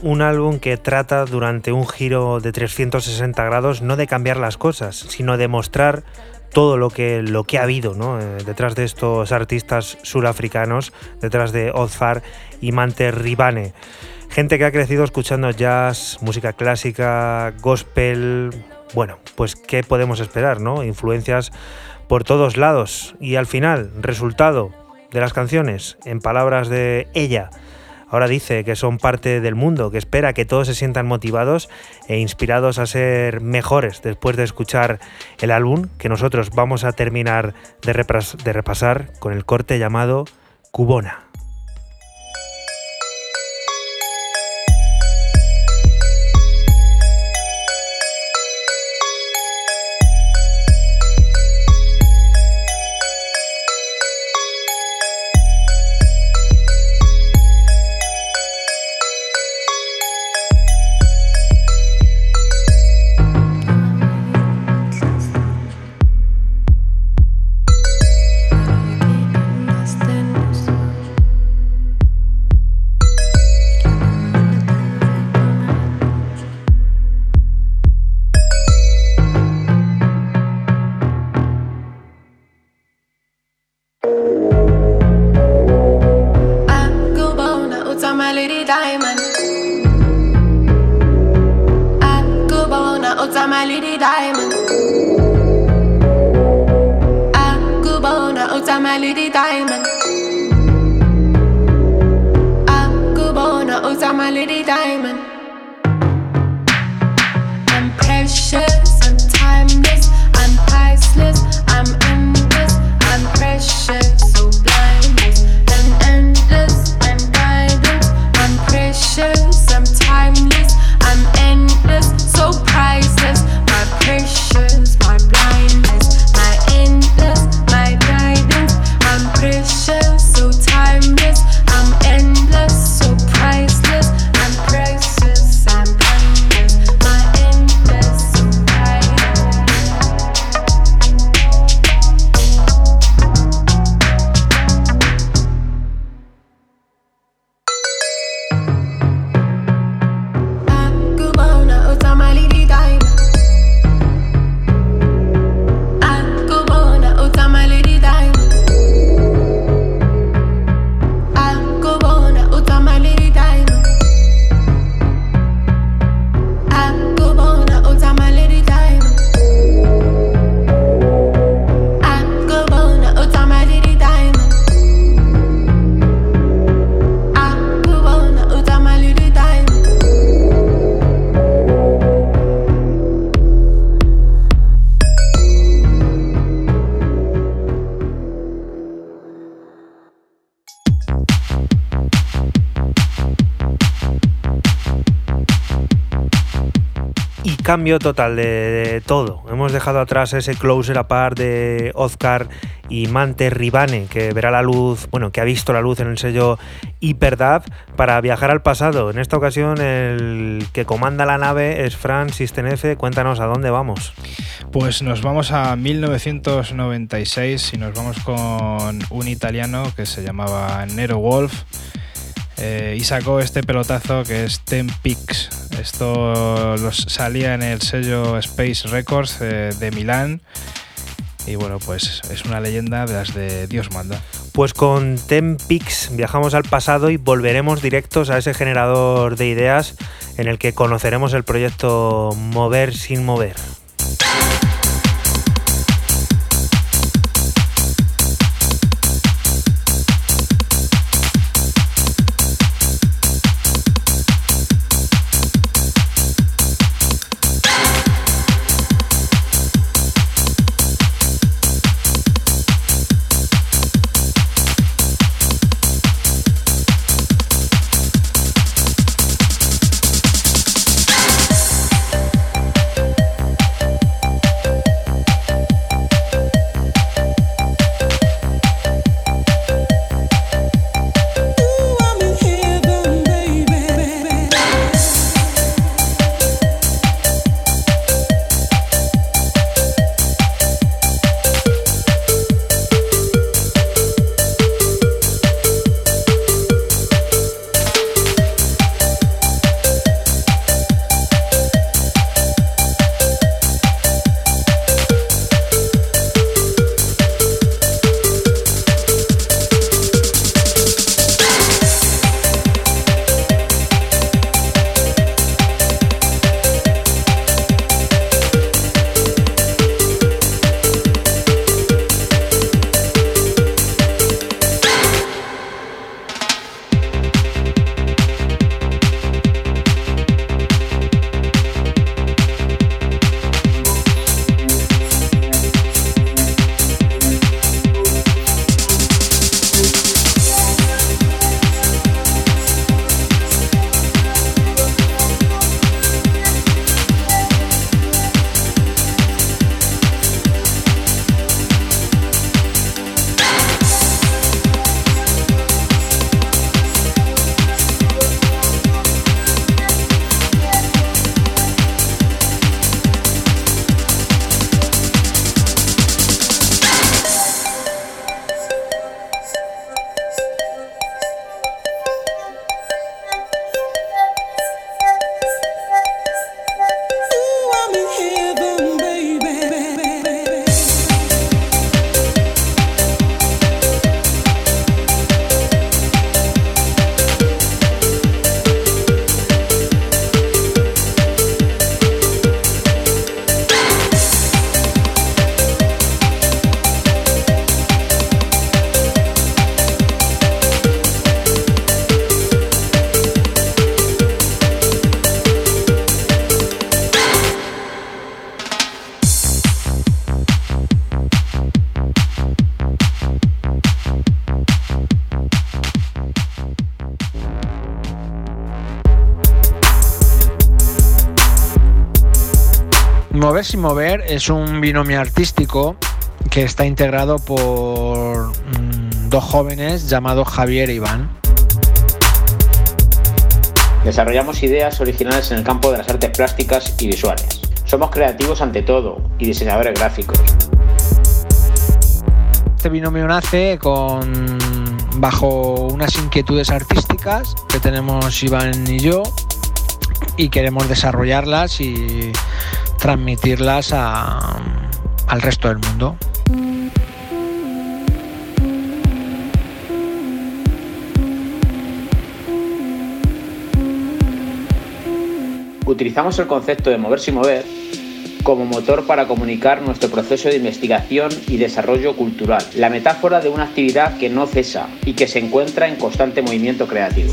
Un álbum que trata durante un giro de 360 grados no de cambiar las cosas, sino de mostrar todo lo que, lo que ha habido. Eh, detrás de estos artistas surafricanos, detrás de Ozfar y Mante Ribane. Gente que ha crecido escuchando jazz, música clásica, gospel. Bueno, pues ¿qué podemos esperar? ¿no? Influencias por todos lados. Y al final, resultado de las canciones, en palabras de ella, ahora dice que son parte del mundo, que espera que todos se sientan motivados e inspirados a ser mejores después de escuchar el álbum que nosotros vamos a terminar de, repasar con el corte llamado Cubona. Cambio total de, todo. Hemos dejado atrás ese closer apart de Oscar y Mante Ribane, que verá la luz, bueno, que ha visto la luz en el sello Hyperdub, para viajar al pasado. En esta ocasión, el que comanda la nave es Fran System F. Cuéntanos a dónde vamos. Pues nos vamos a 1996 y nos vamos con un italiano que se llamaba Nero Wolf eh, y sacó este pelotazo que es Ten Peaks. Esto los salía en el sello Space Records eh, de Milán y bueno, pues es una leyenda de las de Dios manda. Pues con Ten Peaks viajamos al pasado y volveremos directos a ese generador de ideas en el que conoceremos el proyecto Mover sin mover. Sin mover es un binomio artístico que está integrado por mm, dos jóvenes llamados Javier e Iván. Desarrollamos ideas originales en el campo de las artes plásticas y visuales. Somos creativos ante todo y diseñadores gráficos. Este binomio nace con bajo unas inquietudes artísticas que tenemos Iván y yo y queremos desarrollarlas y transmitirlas a- al resto del mundo. Utilizamos el concepto de mover sin mover como motor para comunicar nuestro proceso de investigación y desarrollo cultural, la metáfora de una actividad que no cesa y que se encuentra en constante movimiento creativo.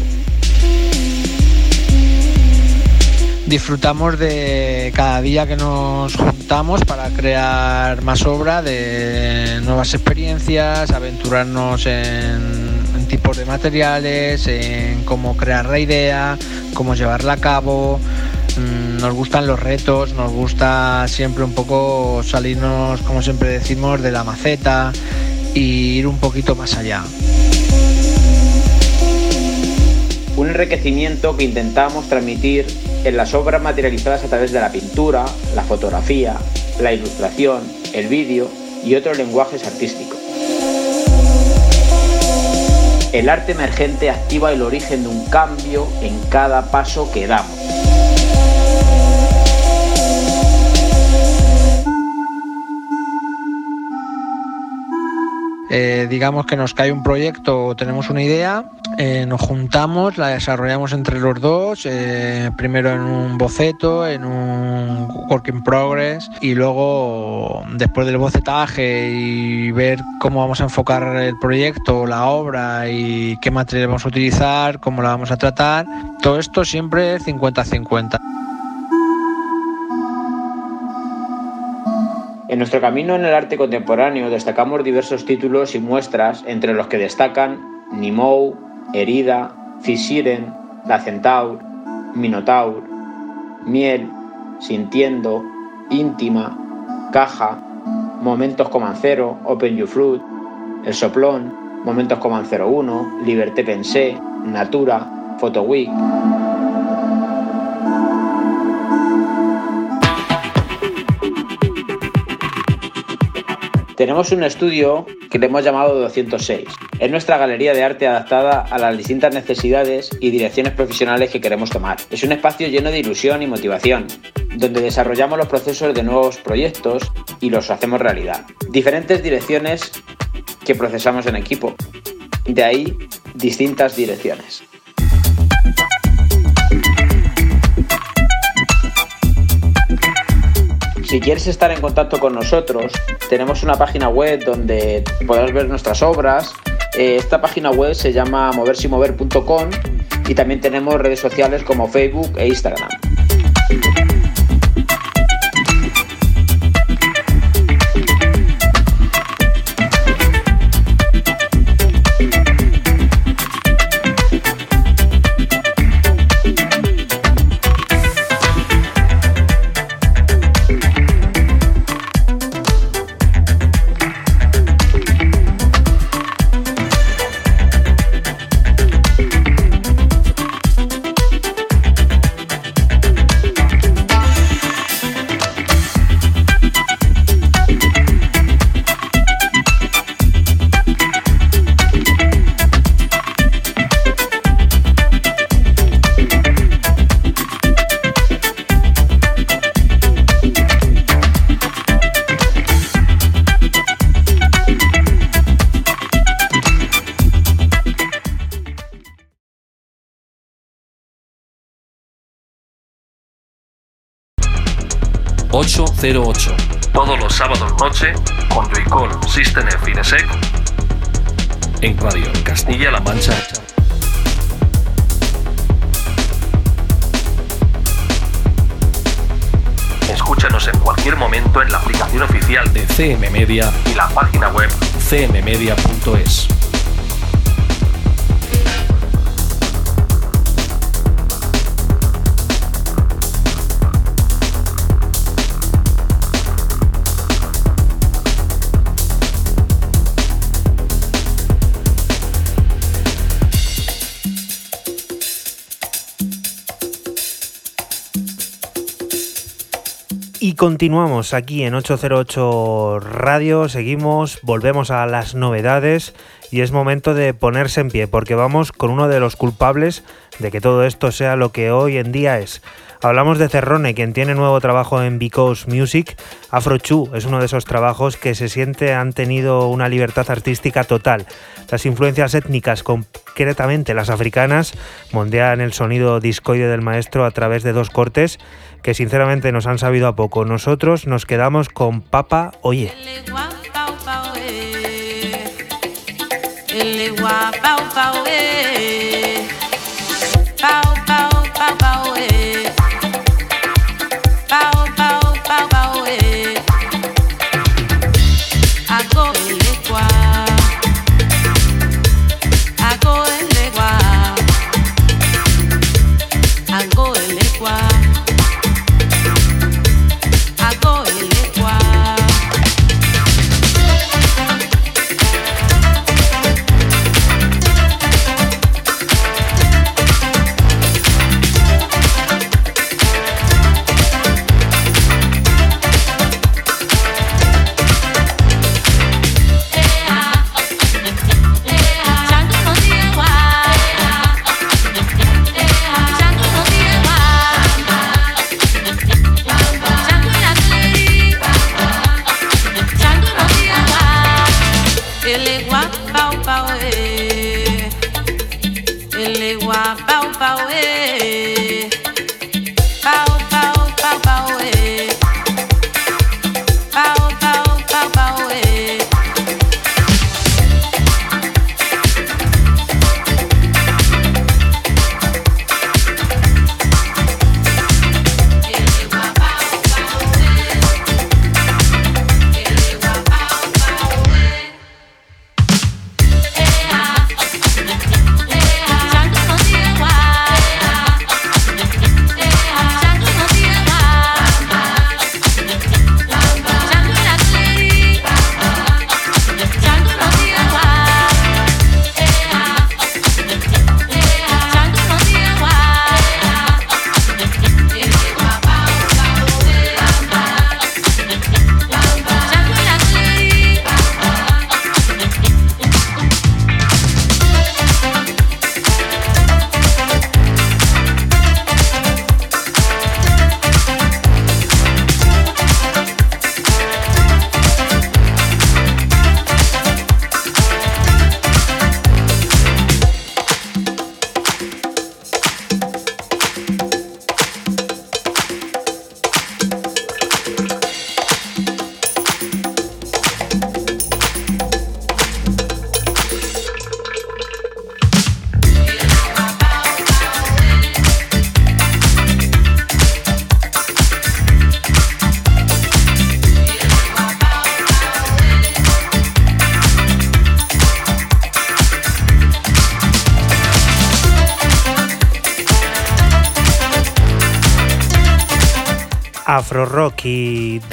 Disfrutamos de cada día que nos juntamos para crear más obra, de nuevas experiencias, aventurarnos en, en tipos de materiales, en cómo crear la idea, cómo llevarla a cabo, Mm, Nos gustan los retos, nos gusta siempre un poco salirnos, como siempre decimos, de la maceta y ir un poquito más allá. Un enriquecimiento que intentamos transmitir en las obras materializadas a través de la pintura, la fotografía, la ilustración, el vídeo y otros lenguajes artísticos. El arte emergente activa el origen de un cambio en cada paso que damos. Eh, digamos que nos cae un proyecto o tenemos una idea, eh, nos juntamos, la desarrollamos entre los dos, eh, primero en un boceto, en un work in progress y luego después del bocetaje y ver cómo vamos a enfocar el proyecto, la obra y qué material vamos a utilizar, cómo la vamos a tratar, todo esto siempre 50-50. En nuestro camino en el arte contemporáneo destacamos diversos títulos y muestras, entre los que destacan Nimou, Herida, Fisiren, La Centaur, Minotaur, Miel, Sintiendo, Íntima, Caja, Momentos Comancero, Open You Fruit, El Soplón, Momentos Comancero 1, Liberté Pensé, Natura, Photo Tenemos un estudio que le hemos llamado 206. Es nuestra galería de arte adaptada a las distintas necesidades y direcciones profesionales que queremos tomar. Es un espacio lleno de ilusión y motivación, donde desarrollamos los procesos de nuevos proyectos y los hacemos realidad. Diferentes direcciones que procesamos en equipo. De ahí distintas direcciones. Si quieres estar en contacto con nosotros, tenemos una página web donde podrás ver nuestras obras. Eh, Esta página web se llama moversimover.com y también tenemos redes sociales como Facebook e Instagram. ...808... Todos los sábados noche... Con Joycall System F Inesec... En Radio Castilla-La Mancha... Escúchanos en cualquier momento en la aplicación oficial de CM Media y la página web cmmedia.es. Y continuamos aquí en 808 Radio, seguimos, volvemos a las novedades y es momento de ponerse en pie porque vamos con uno de los culpables de que todo esto sea lo que hoy en día es. Hablamos de Cerrone, quien tiene nuevo trabajo en Because Music. Afro Chu es uno de esos trabajos que se siente han tenido una libertad artística total. Las influencias étnicas, concretamente las africanas, mondean el sonido discoide del maestro a través de dos cortes que sinceramente nos han sabido a poco. Nosotros nos quedamos con Papa Oye. Ele wa pau pau eh.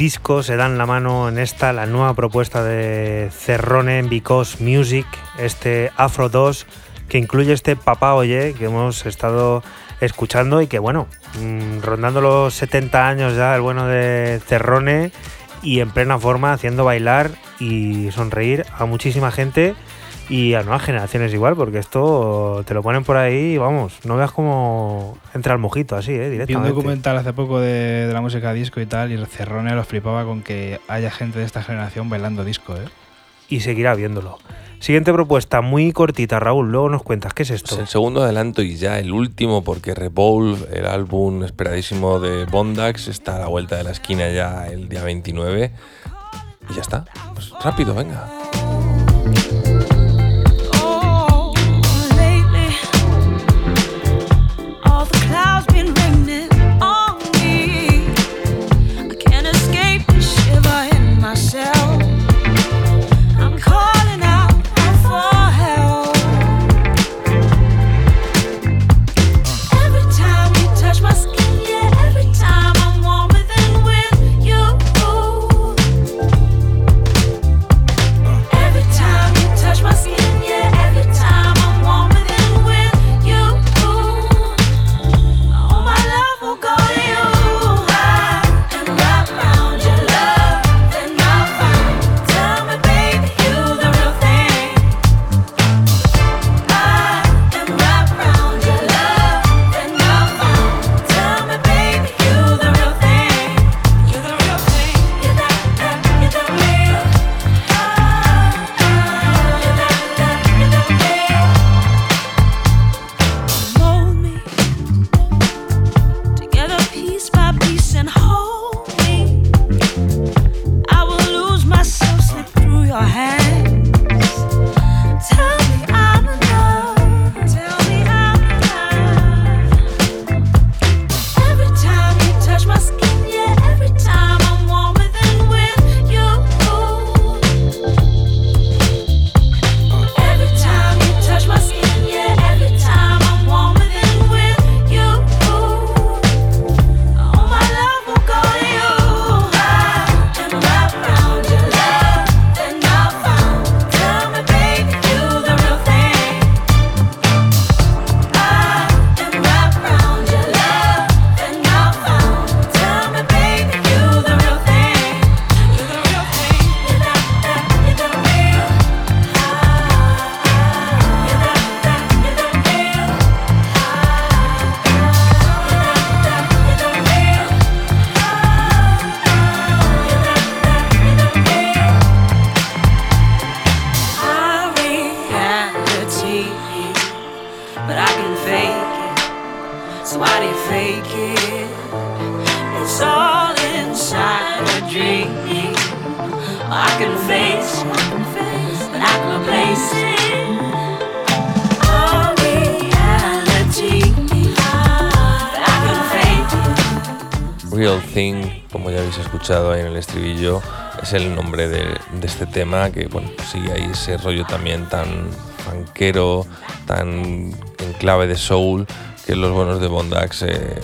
Y disco se dan la mano en esta, la nueva propuesta de Cerrone en Because Music, este Afro 2, que incluye este Papá Oye que hemos estado escuchando y que, bueno, mm, rondando los 70 años ya, el bueno de Cerrone y en plena forma, haciendo bailar y sonreír a muchísima gente y a nuevas generaciones igual, porque esto te lo ponen por ahí y vamos, no veas cómo entra el mojito así, ¿eh? Vi un directamente. documental hace poco de, de la música disco y tal, y Cerrone los flipaba con que haya gente de esta generación bailando disco, ¿eh? y seguirá viéndolo. Siguiente propuesta, muy cortita, Raúl, luego nos cuentas, ¿qué es esto? Pues el segundo adelanto y ya el último, porque Revolve, el álbum esperadísimo de Bondax, está a la vuelta de la esquina ya el día 29. Y ya está. Pues rápido, venga. Been el nombre de, de este tema que bueno, sigue ahí ese rollo también tan funkero, tan en clave de soul, que los buenos de Bondax, eh,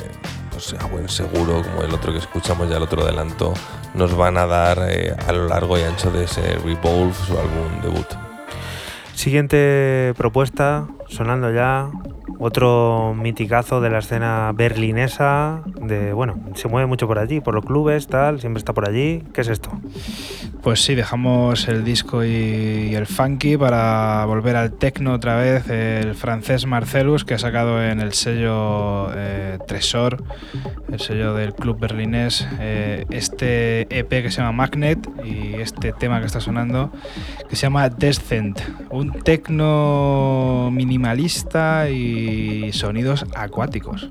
pues a buen seguro, como el otro que escuchamos ya el otro adelanto, nos van a dar eh, a lo largo y ancho de ese Revolve, su álbum debut. Siguiente propuesta, sonando ya, otro miticazo de la escena berlinesa, de bueno, se mueve mucho por allí, por los clubes, tal, siempre está por allí. ¿Qué es esto? Pues sí, dejamos el disco y, el funky para volver al techno otra vez. El francés Marcelus, que ha sacado en el sello eh, Tresor, el sello del club berlinés, eh, este EP que se llama Magnet y este tema que está sonando que se llama Descent. Un techno minimalista y sonidos acuáticos.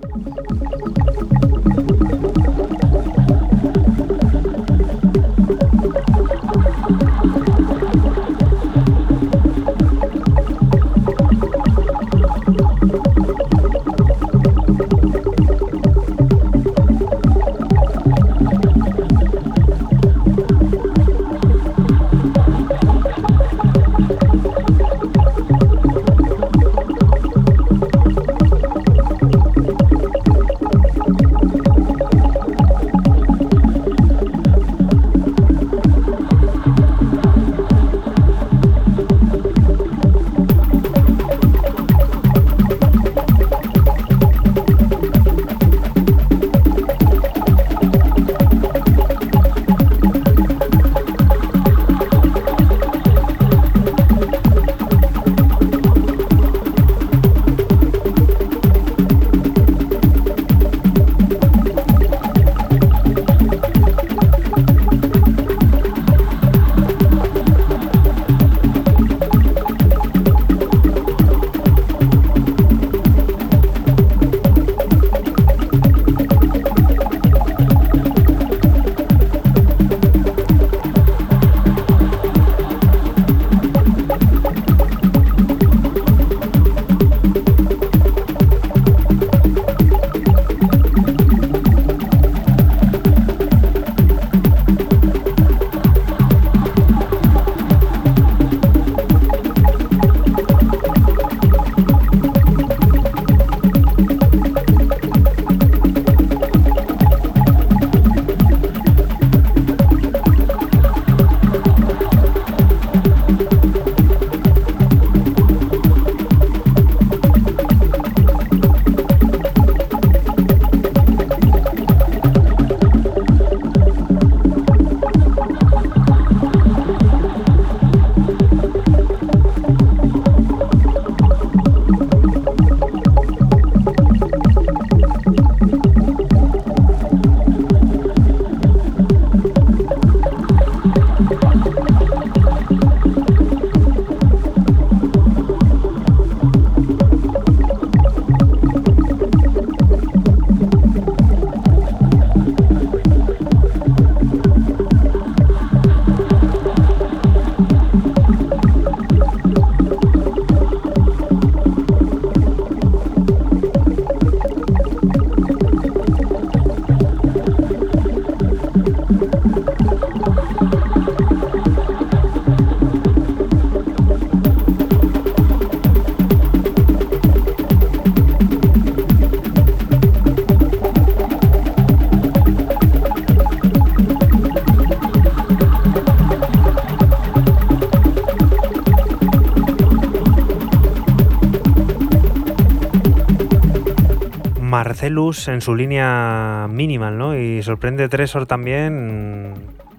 Marcelus en su línea minimal, ¿no? Y sorprende Tresor también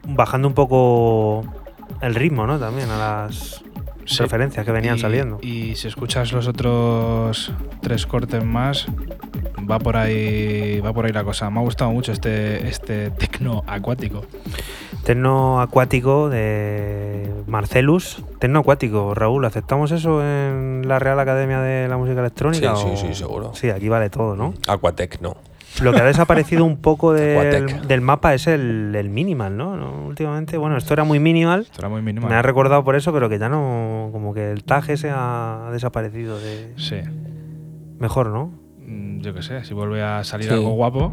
bajando un poco el ritmo, ¿no? También a las Sí. referencias que venían Y- saliendo. Y si escuchas los otros tres cortes más, va por ahí, va por ahí la cosa. Me ha gustado mucho este, este tecno acuático. Terno acuático de Marcelus. Terno acuático, Raúl, ¿aceptamos eso en la Real Academia de la Música Electrónica? Sí, sí, o- sí, seguro. Sí, aquí vale todo, ¿no? Aquatec no. Lo que ha desaparecido un poco del, del mapa es el, el minimal, ¿no? ¿no? Últimamente, bueno, esto era muy minimal. Esto era muy minimal. Me ha recordado por eso, pero que ya no. Como que el tag ese ha desaparecido de. Sí. Mejor, ¿no? Mm, Yo qué sé, si vuelve a salir Sí. algo guapo.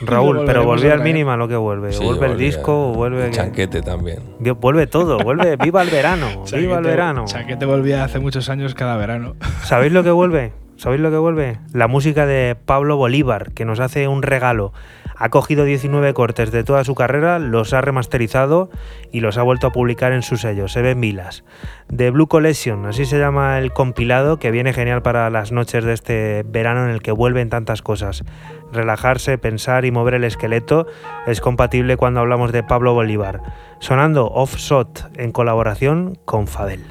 Raúl, Lo pero volví al minimal o que vuelve. Sí, vuelve el disco, vuelve. el que- chanquete también. Vuelve todo, vuelve. ¡Viva el verano! ¡Viva el verano! Chaquete volvía hace muchos años cada verano. ¿Sabéis lo que vuelve? ¿Sabéis lo que vuelve? La música de Pablo Bolívar, que nos hace un regalo. Ha cogido 19 cortes de toda su carrera, los ha remasterizado y los ha vuelto a publicar en su sello, se ven milas. The Blue Collection, así se llama el compilado, que viene genial para las noches de este verano en el que vuelven tantas cosas. Relajarse, pensar y mover el esqueleto es compatible cuando hablamos de Pablo Bolívar. Sonando Offshot en colaboración con Fadel.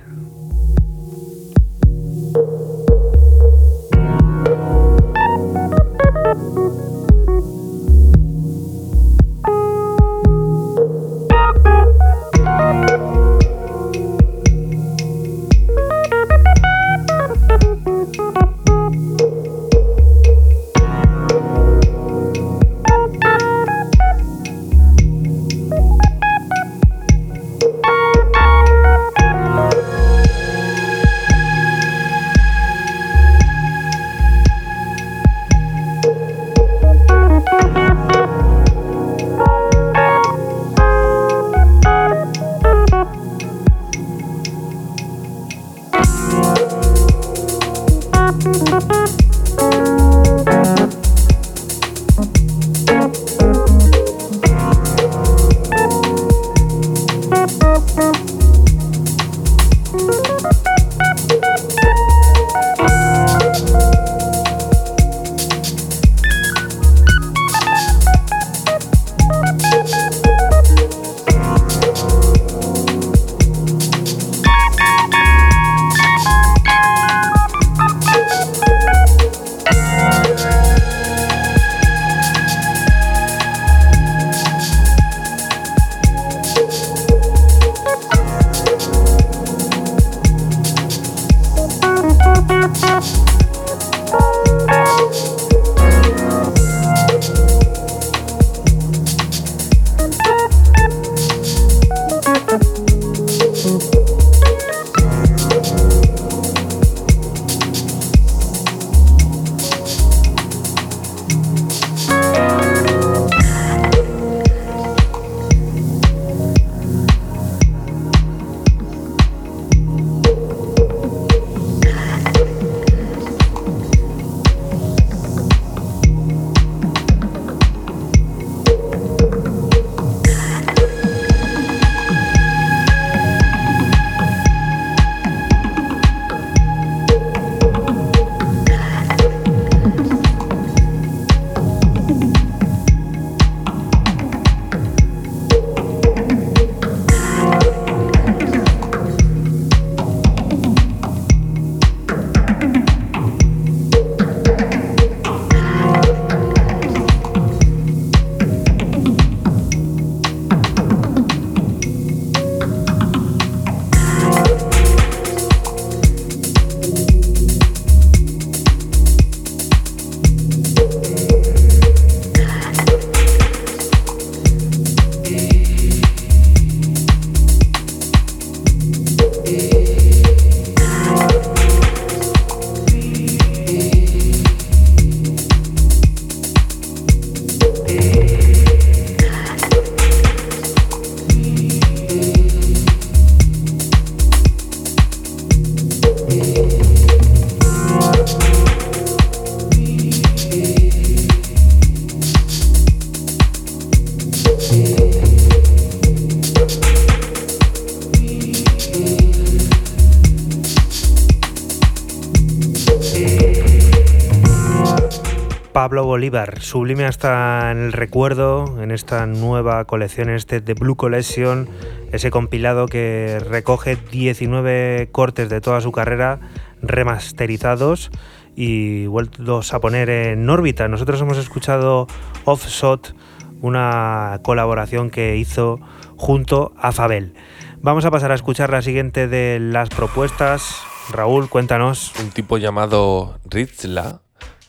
Sublime hasta en el recuerdo, en esta nueva colección, este The Blue Collection, ese compilado que recoge 19 cortes de toda su carrera remasterizados y vueltos a poner en órbita. Nosotros hemos escuchado Offshot, una colaboración que hizo junto a Fabel. Vamos a pasar a escuchar la siguiente de las propuestas. Raúl, cuéntanos. Un tipo llamado Ritzla,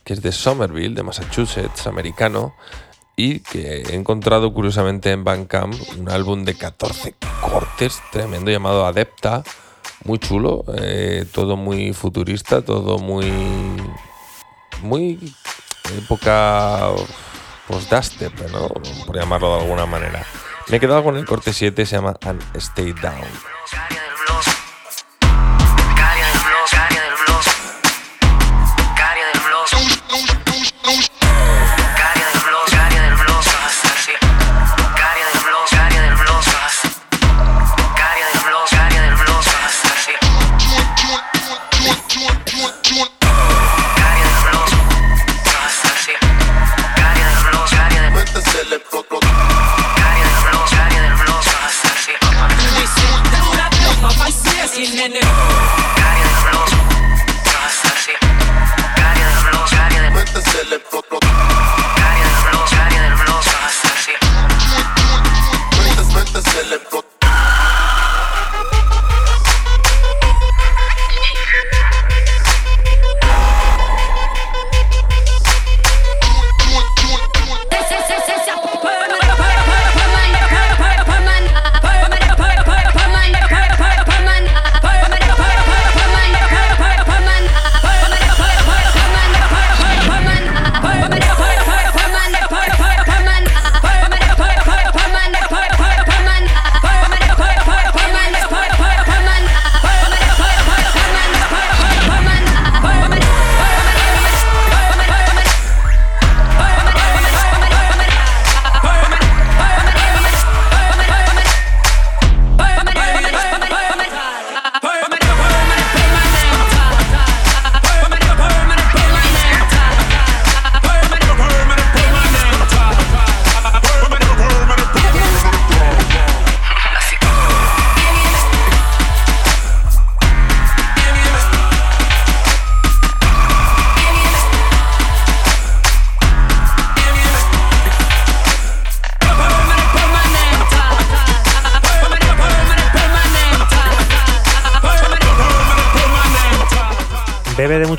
que es de Somerville, de Massachusetts, americano, y que he encontrado curiosamente en Bandcamp un álbum de 14 cortes tremendo llamado Adepta, muy chulo, eh, todo muy futurista, todo muy muy época post-dubstep, ¿no? por llamarlo de alguna manera. Me he quedado con el corte 7, se llama And Stay Down.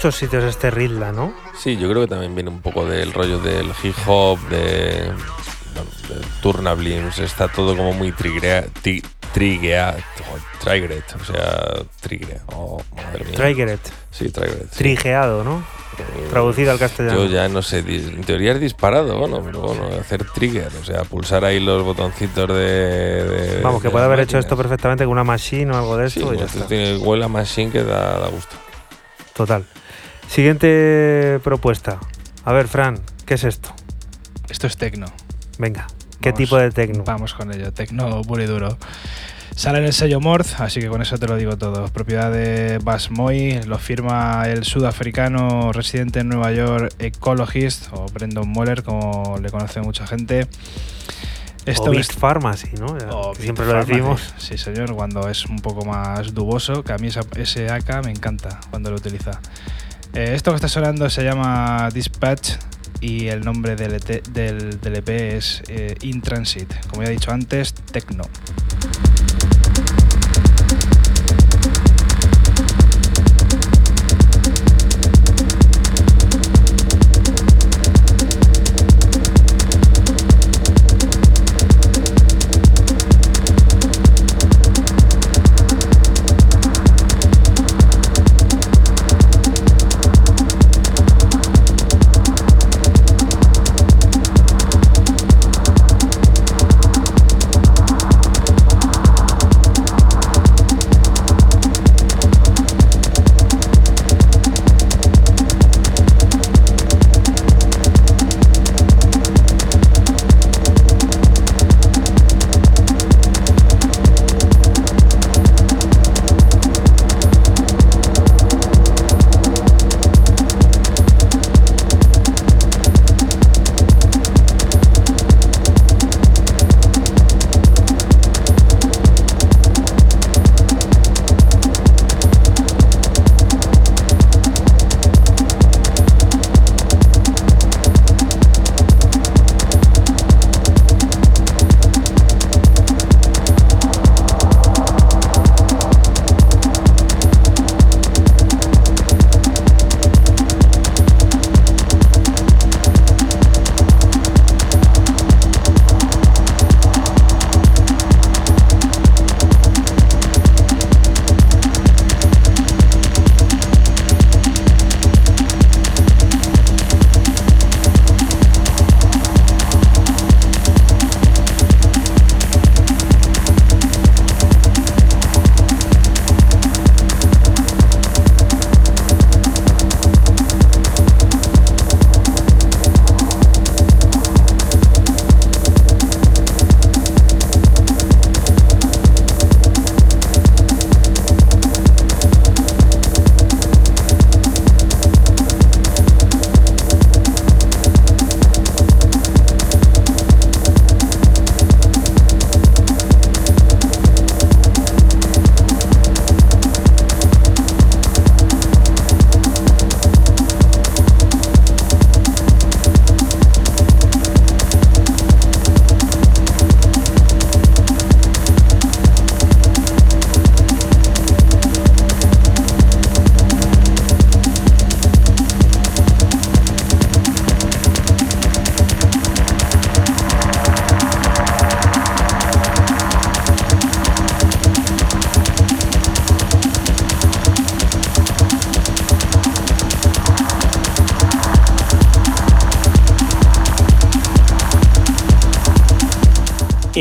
Muchos sitios este Ridla, ¿no? Sí, yo creo que también viene un poco del rollo del hip hop, de, bueno, de Turnablims, está todo como muy trigrea, ti- triguea, o sea, trigre, oh, madre mía. Trigeret. Sí, trigeret. sí. Trigeado, ¿no? Traducido al castellano. Yo ya no sé, en teoría es disparado, bueno, pero bueno, hacer trigger, o sea, pulsar ahí los botoncitos de. de- Vamos, que de puede haber hecho esto perfectamente con una machine o algo de Sí, esto y ya está. tiene huele a machine que da, da gusto. Total. Siguiente propuesta. A ver, Fran, ¿qué es esto? Esto es tecno. Venga, ¿qué Vamos. tipo de tecno? Vamos con ello, tecno puro y duro. Sale en el sello Morth, así que con eso te lo digo todo. Propiedad de Bas Moy, lo firma el sudafricano residente en Nueva York, Ecologist, o Brendan Moller, como le conoce mucha gente. o Big es- Pharmacy, ¿no? o Siempre lo decimos. Sí, señor, cuando es un poco más duboso, que a mí ese AK me encanta cuando lo utiliza. Eh, esto que está sonando se llama Dispatch y el nombre del, EP del, EP es eh, In Transit. Como ya he dicho antes, Tecno.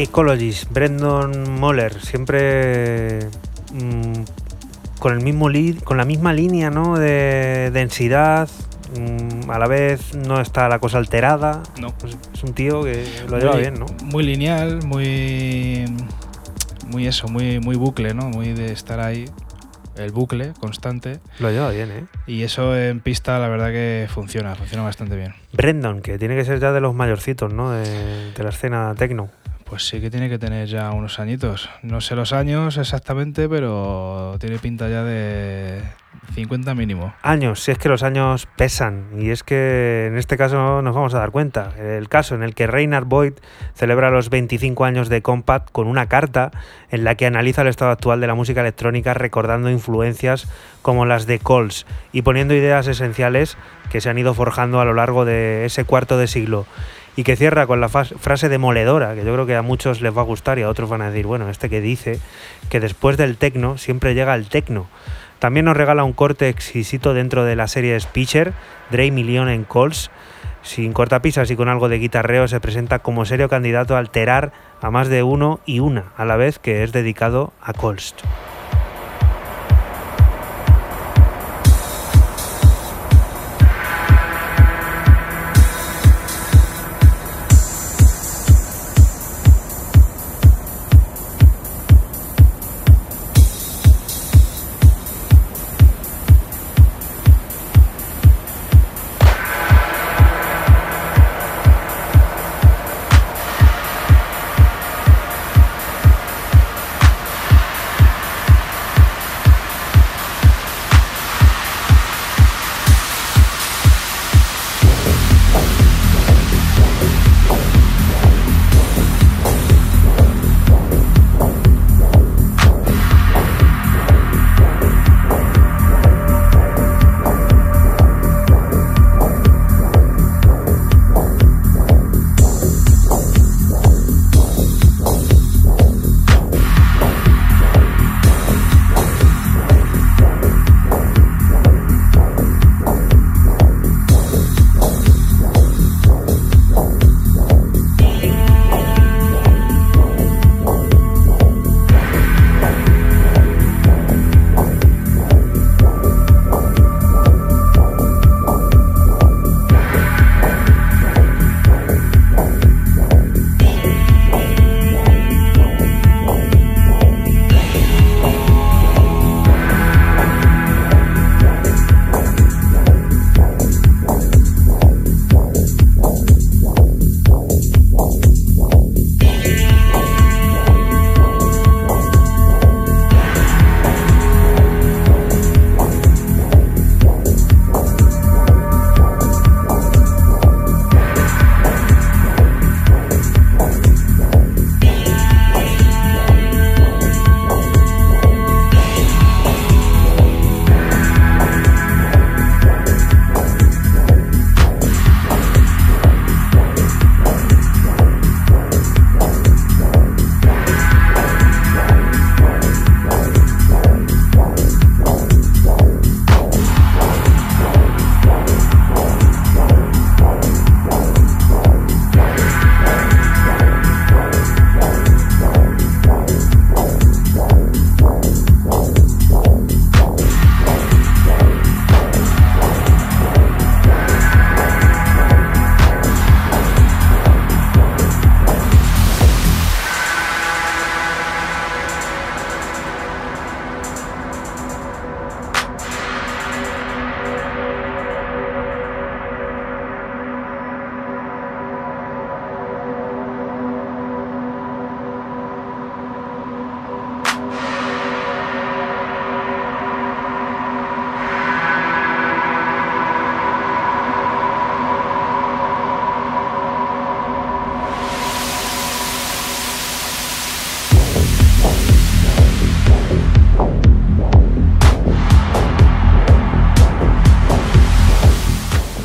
Ecologist, Brendan Moller, siempre mm, con el mismo lead, con la misma línea ¿no? de densidad. mm, a la vez no está la cosa alterada. No. Es, es un tío que lo lleva Muy- bien, ¿no? Muy lineal, muy. Muy eso, muy, muy bucle, ¿no? Muy de estar ahí. El bucle constante. Lo lleva bien, ¿eh? Y eso en pista, la verdad que funciona, funciona bastante bien. Brendan, que tiene que ser ya de los mayorcitos, ¿no? De, de la escena techno. Pues sí que tiene que tener ya unos añitos. No sé los años exactamente, pero tiene pinta ya de 50 mínimo. Años, si es que los años pesan, y es que en este caso nos vamos a dar cuenta. El caso en el que Reinhard Boyd celebra los 25 años de Compact con una carta en la que analiza el estado actual de la música electrónica recordando influencias como las de Coles y poniendo ideas esenciales que se han ido forjando a lo largo de ese cuarto de siglo. Y que cierra con la frase demoledora, que yo creo que a muchos les va a gustar y a otros van a decir, bueno, este que dice que después del tecno siempre llega el tecno. También nos regala un corte exquisito dentro de la serie Speecher, Dre Million en Calls. Sin cortapisas y con algo de guitarreo se presenta como serio candidato a alterar a más de uno y una, a la vez que es dedicado a Calls.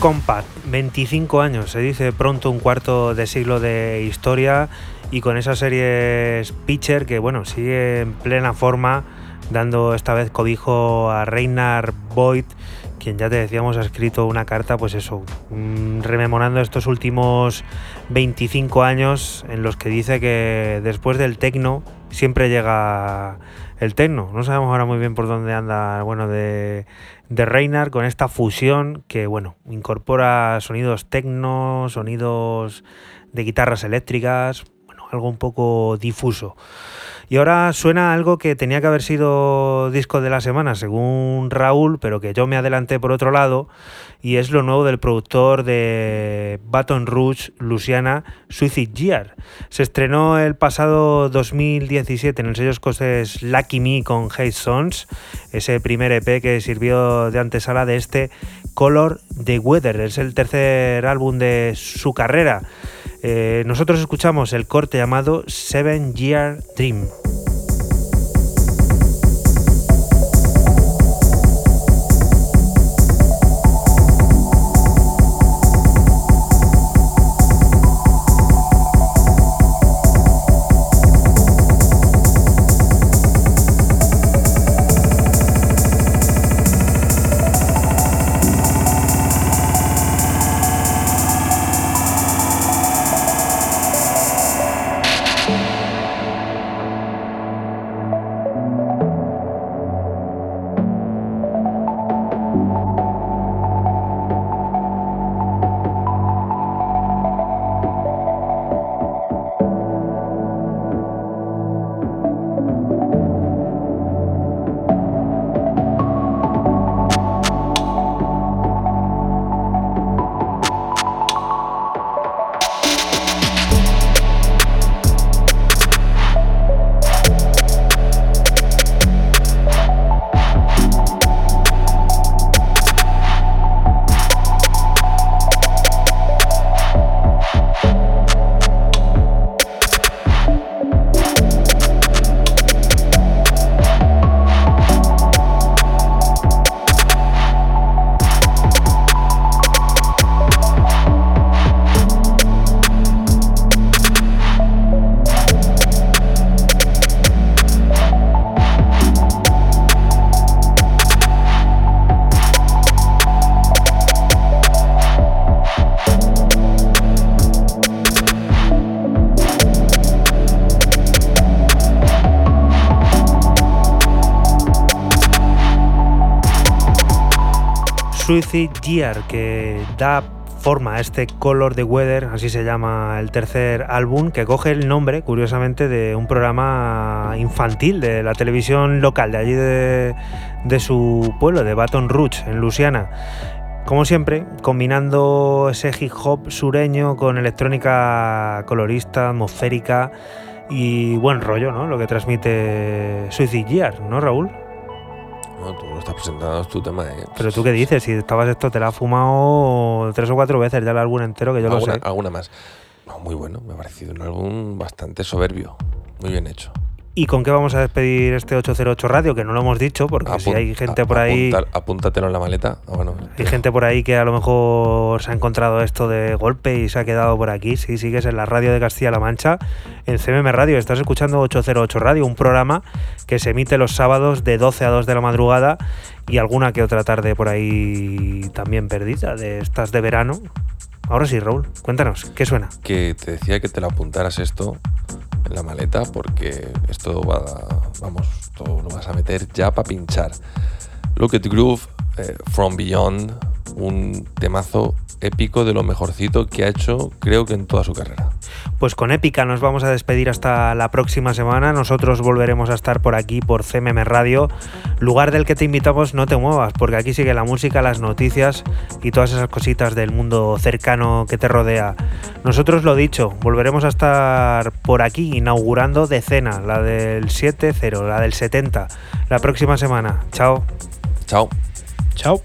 Compact, 25 años, se dice pronto un cuarto de siglo de historia y con esa serie Pitcher que bueno, sigue en plena forma, dando esta vez cobijo a Reinhard Boyd, quien ya te decíamos ha escrito una carta, pues eso, mm, rememorando estos últimos 25 años en los que dice que después del tecno siempre llega el tecno. No sabemos ahora muy bien por dónde anda, bueno, de, de Reynard con esta fusión que, bueno, incorpora sonidos tecno, sonidos de guitarras eléctricas, bueno, algo un poco difuso. Y ahora suena algo que tenía que haber sido disco de la semana, según Raúl, pero que yo me adelanté por otro lado, y es lo nuevo del productor de Baton Rouge, Luciana, Suicide Gear. Se estrenó el pasado 2017 en el sello escocés Lucky Me con Hate Sons, ese primer EP que sirvió de antesala de este Color the Weather. Es el tercer álbum de su carrera. Eh, nosotros escuchamos el corte llamado Seven Year Dream. Year, que da forma a este Color the Weather, así se llama el tercer álbum, que coge el nombre, curiosamente, de un programa infantil de la televisión local de allí de, de su pueblo, de Baton Rouge, en Luisiana. Como siempre, combinando ese hip hop sureño con electrónica colorista, atmosférica y buen rollo, ¿no? Lo que transmite Suicide Year, ¿no, Raúl? No, tú lo estás presentando, es tu tema. ¿eh? Pero tú qué dices, si estabas esto, te la has fumado tres o cuatro veces ya el álbum entero, que yo lo alguna, sé. alguna más. No, muy bueno, me ha parecido un álbum bastante soberbio, muy bien hecho. ¿Y con qué vamos a despedir este 808 Radio? Que no lo hemos dicho, porque si hay gente por ahí. apúntatelo en la maleta. Ah, bueno, Hay gente por ahí que a lo mejor se ha encontrado esto de golpe y se ha quedado por aquí. Sí, sigues en la radio de Castilla-La Mancha, en CMM Radio. Estás escuchando 808 Radio, un programa que se emite los sábados de 12 a 2 de la madrugada y alguna que otra tarde por ahí también perdida, de estas de verano. Ahora sí, Raúl, cuéntanos, ¿qué suena? que te decía que te lo apuntaras esto en la maleta porque esto va, vamos, esto lo vas a meter ya para pinchar. Look at Groove, eh, From Beyond, un temazo épico de lo mejorcito que ha hecho, creo que en toda su carrera. Pues con Épica nos vamos a despedir hasta la próxima semana. Nosotros volveremos a estar por aquí, por CMM Radio, lugar del que te invitamos no te muevas, porque aquí sigue la música, las noticias y todas esas cositas del mundo cercano que te rodea. Nosotros lo dicho, volveremos a estar por aquí inaugurando decena, la del 7-0, la del 70, la próxima semana. Chao. Chao. Chao.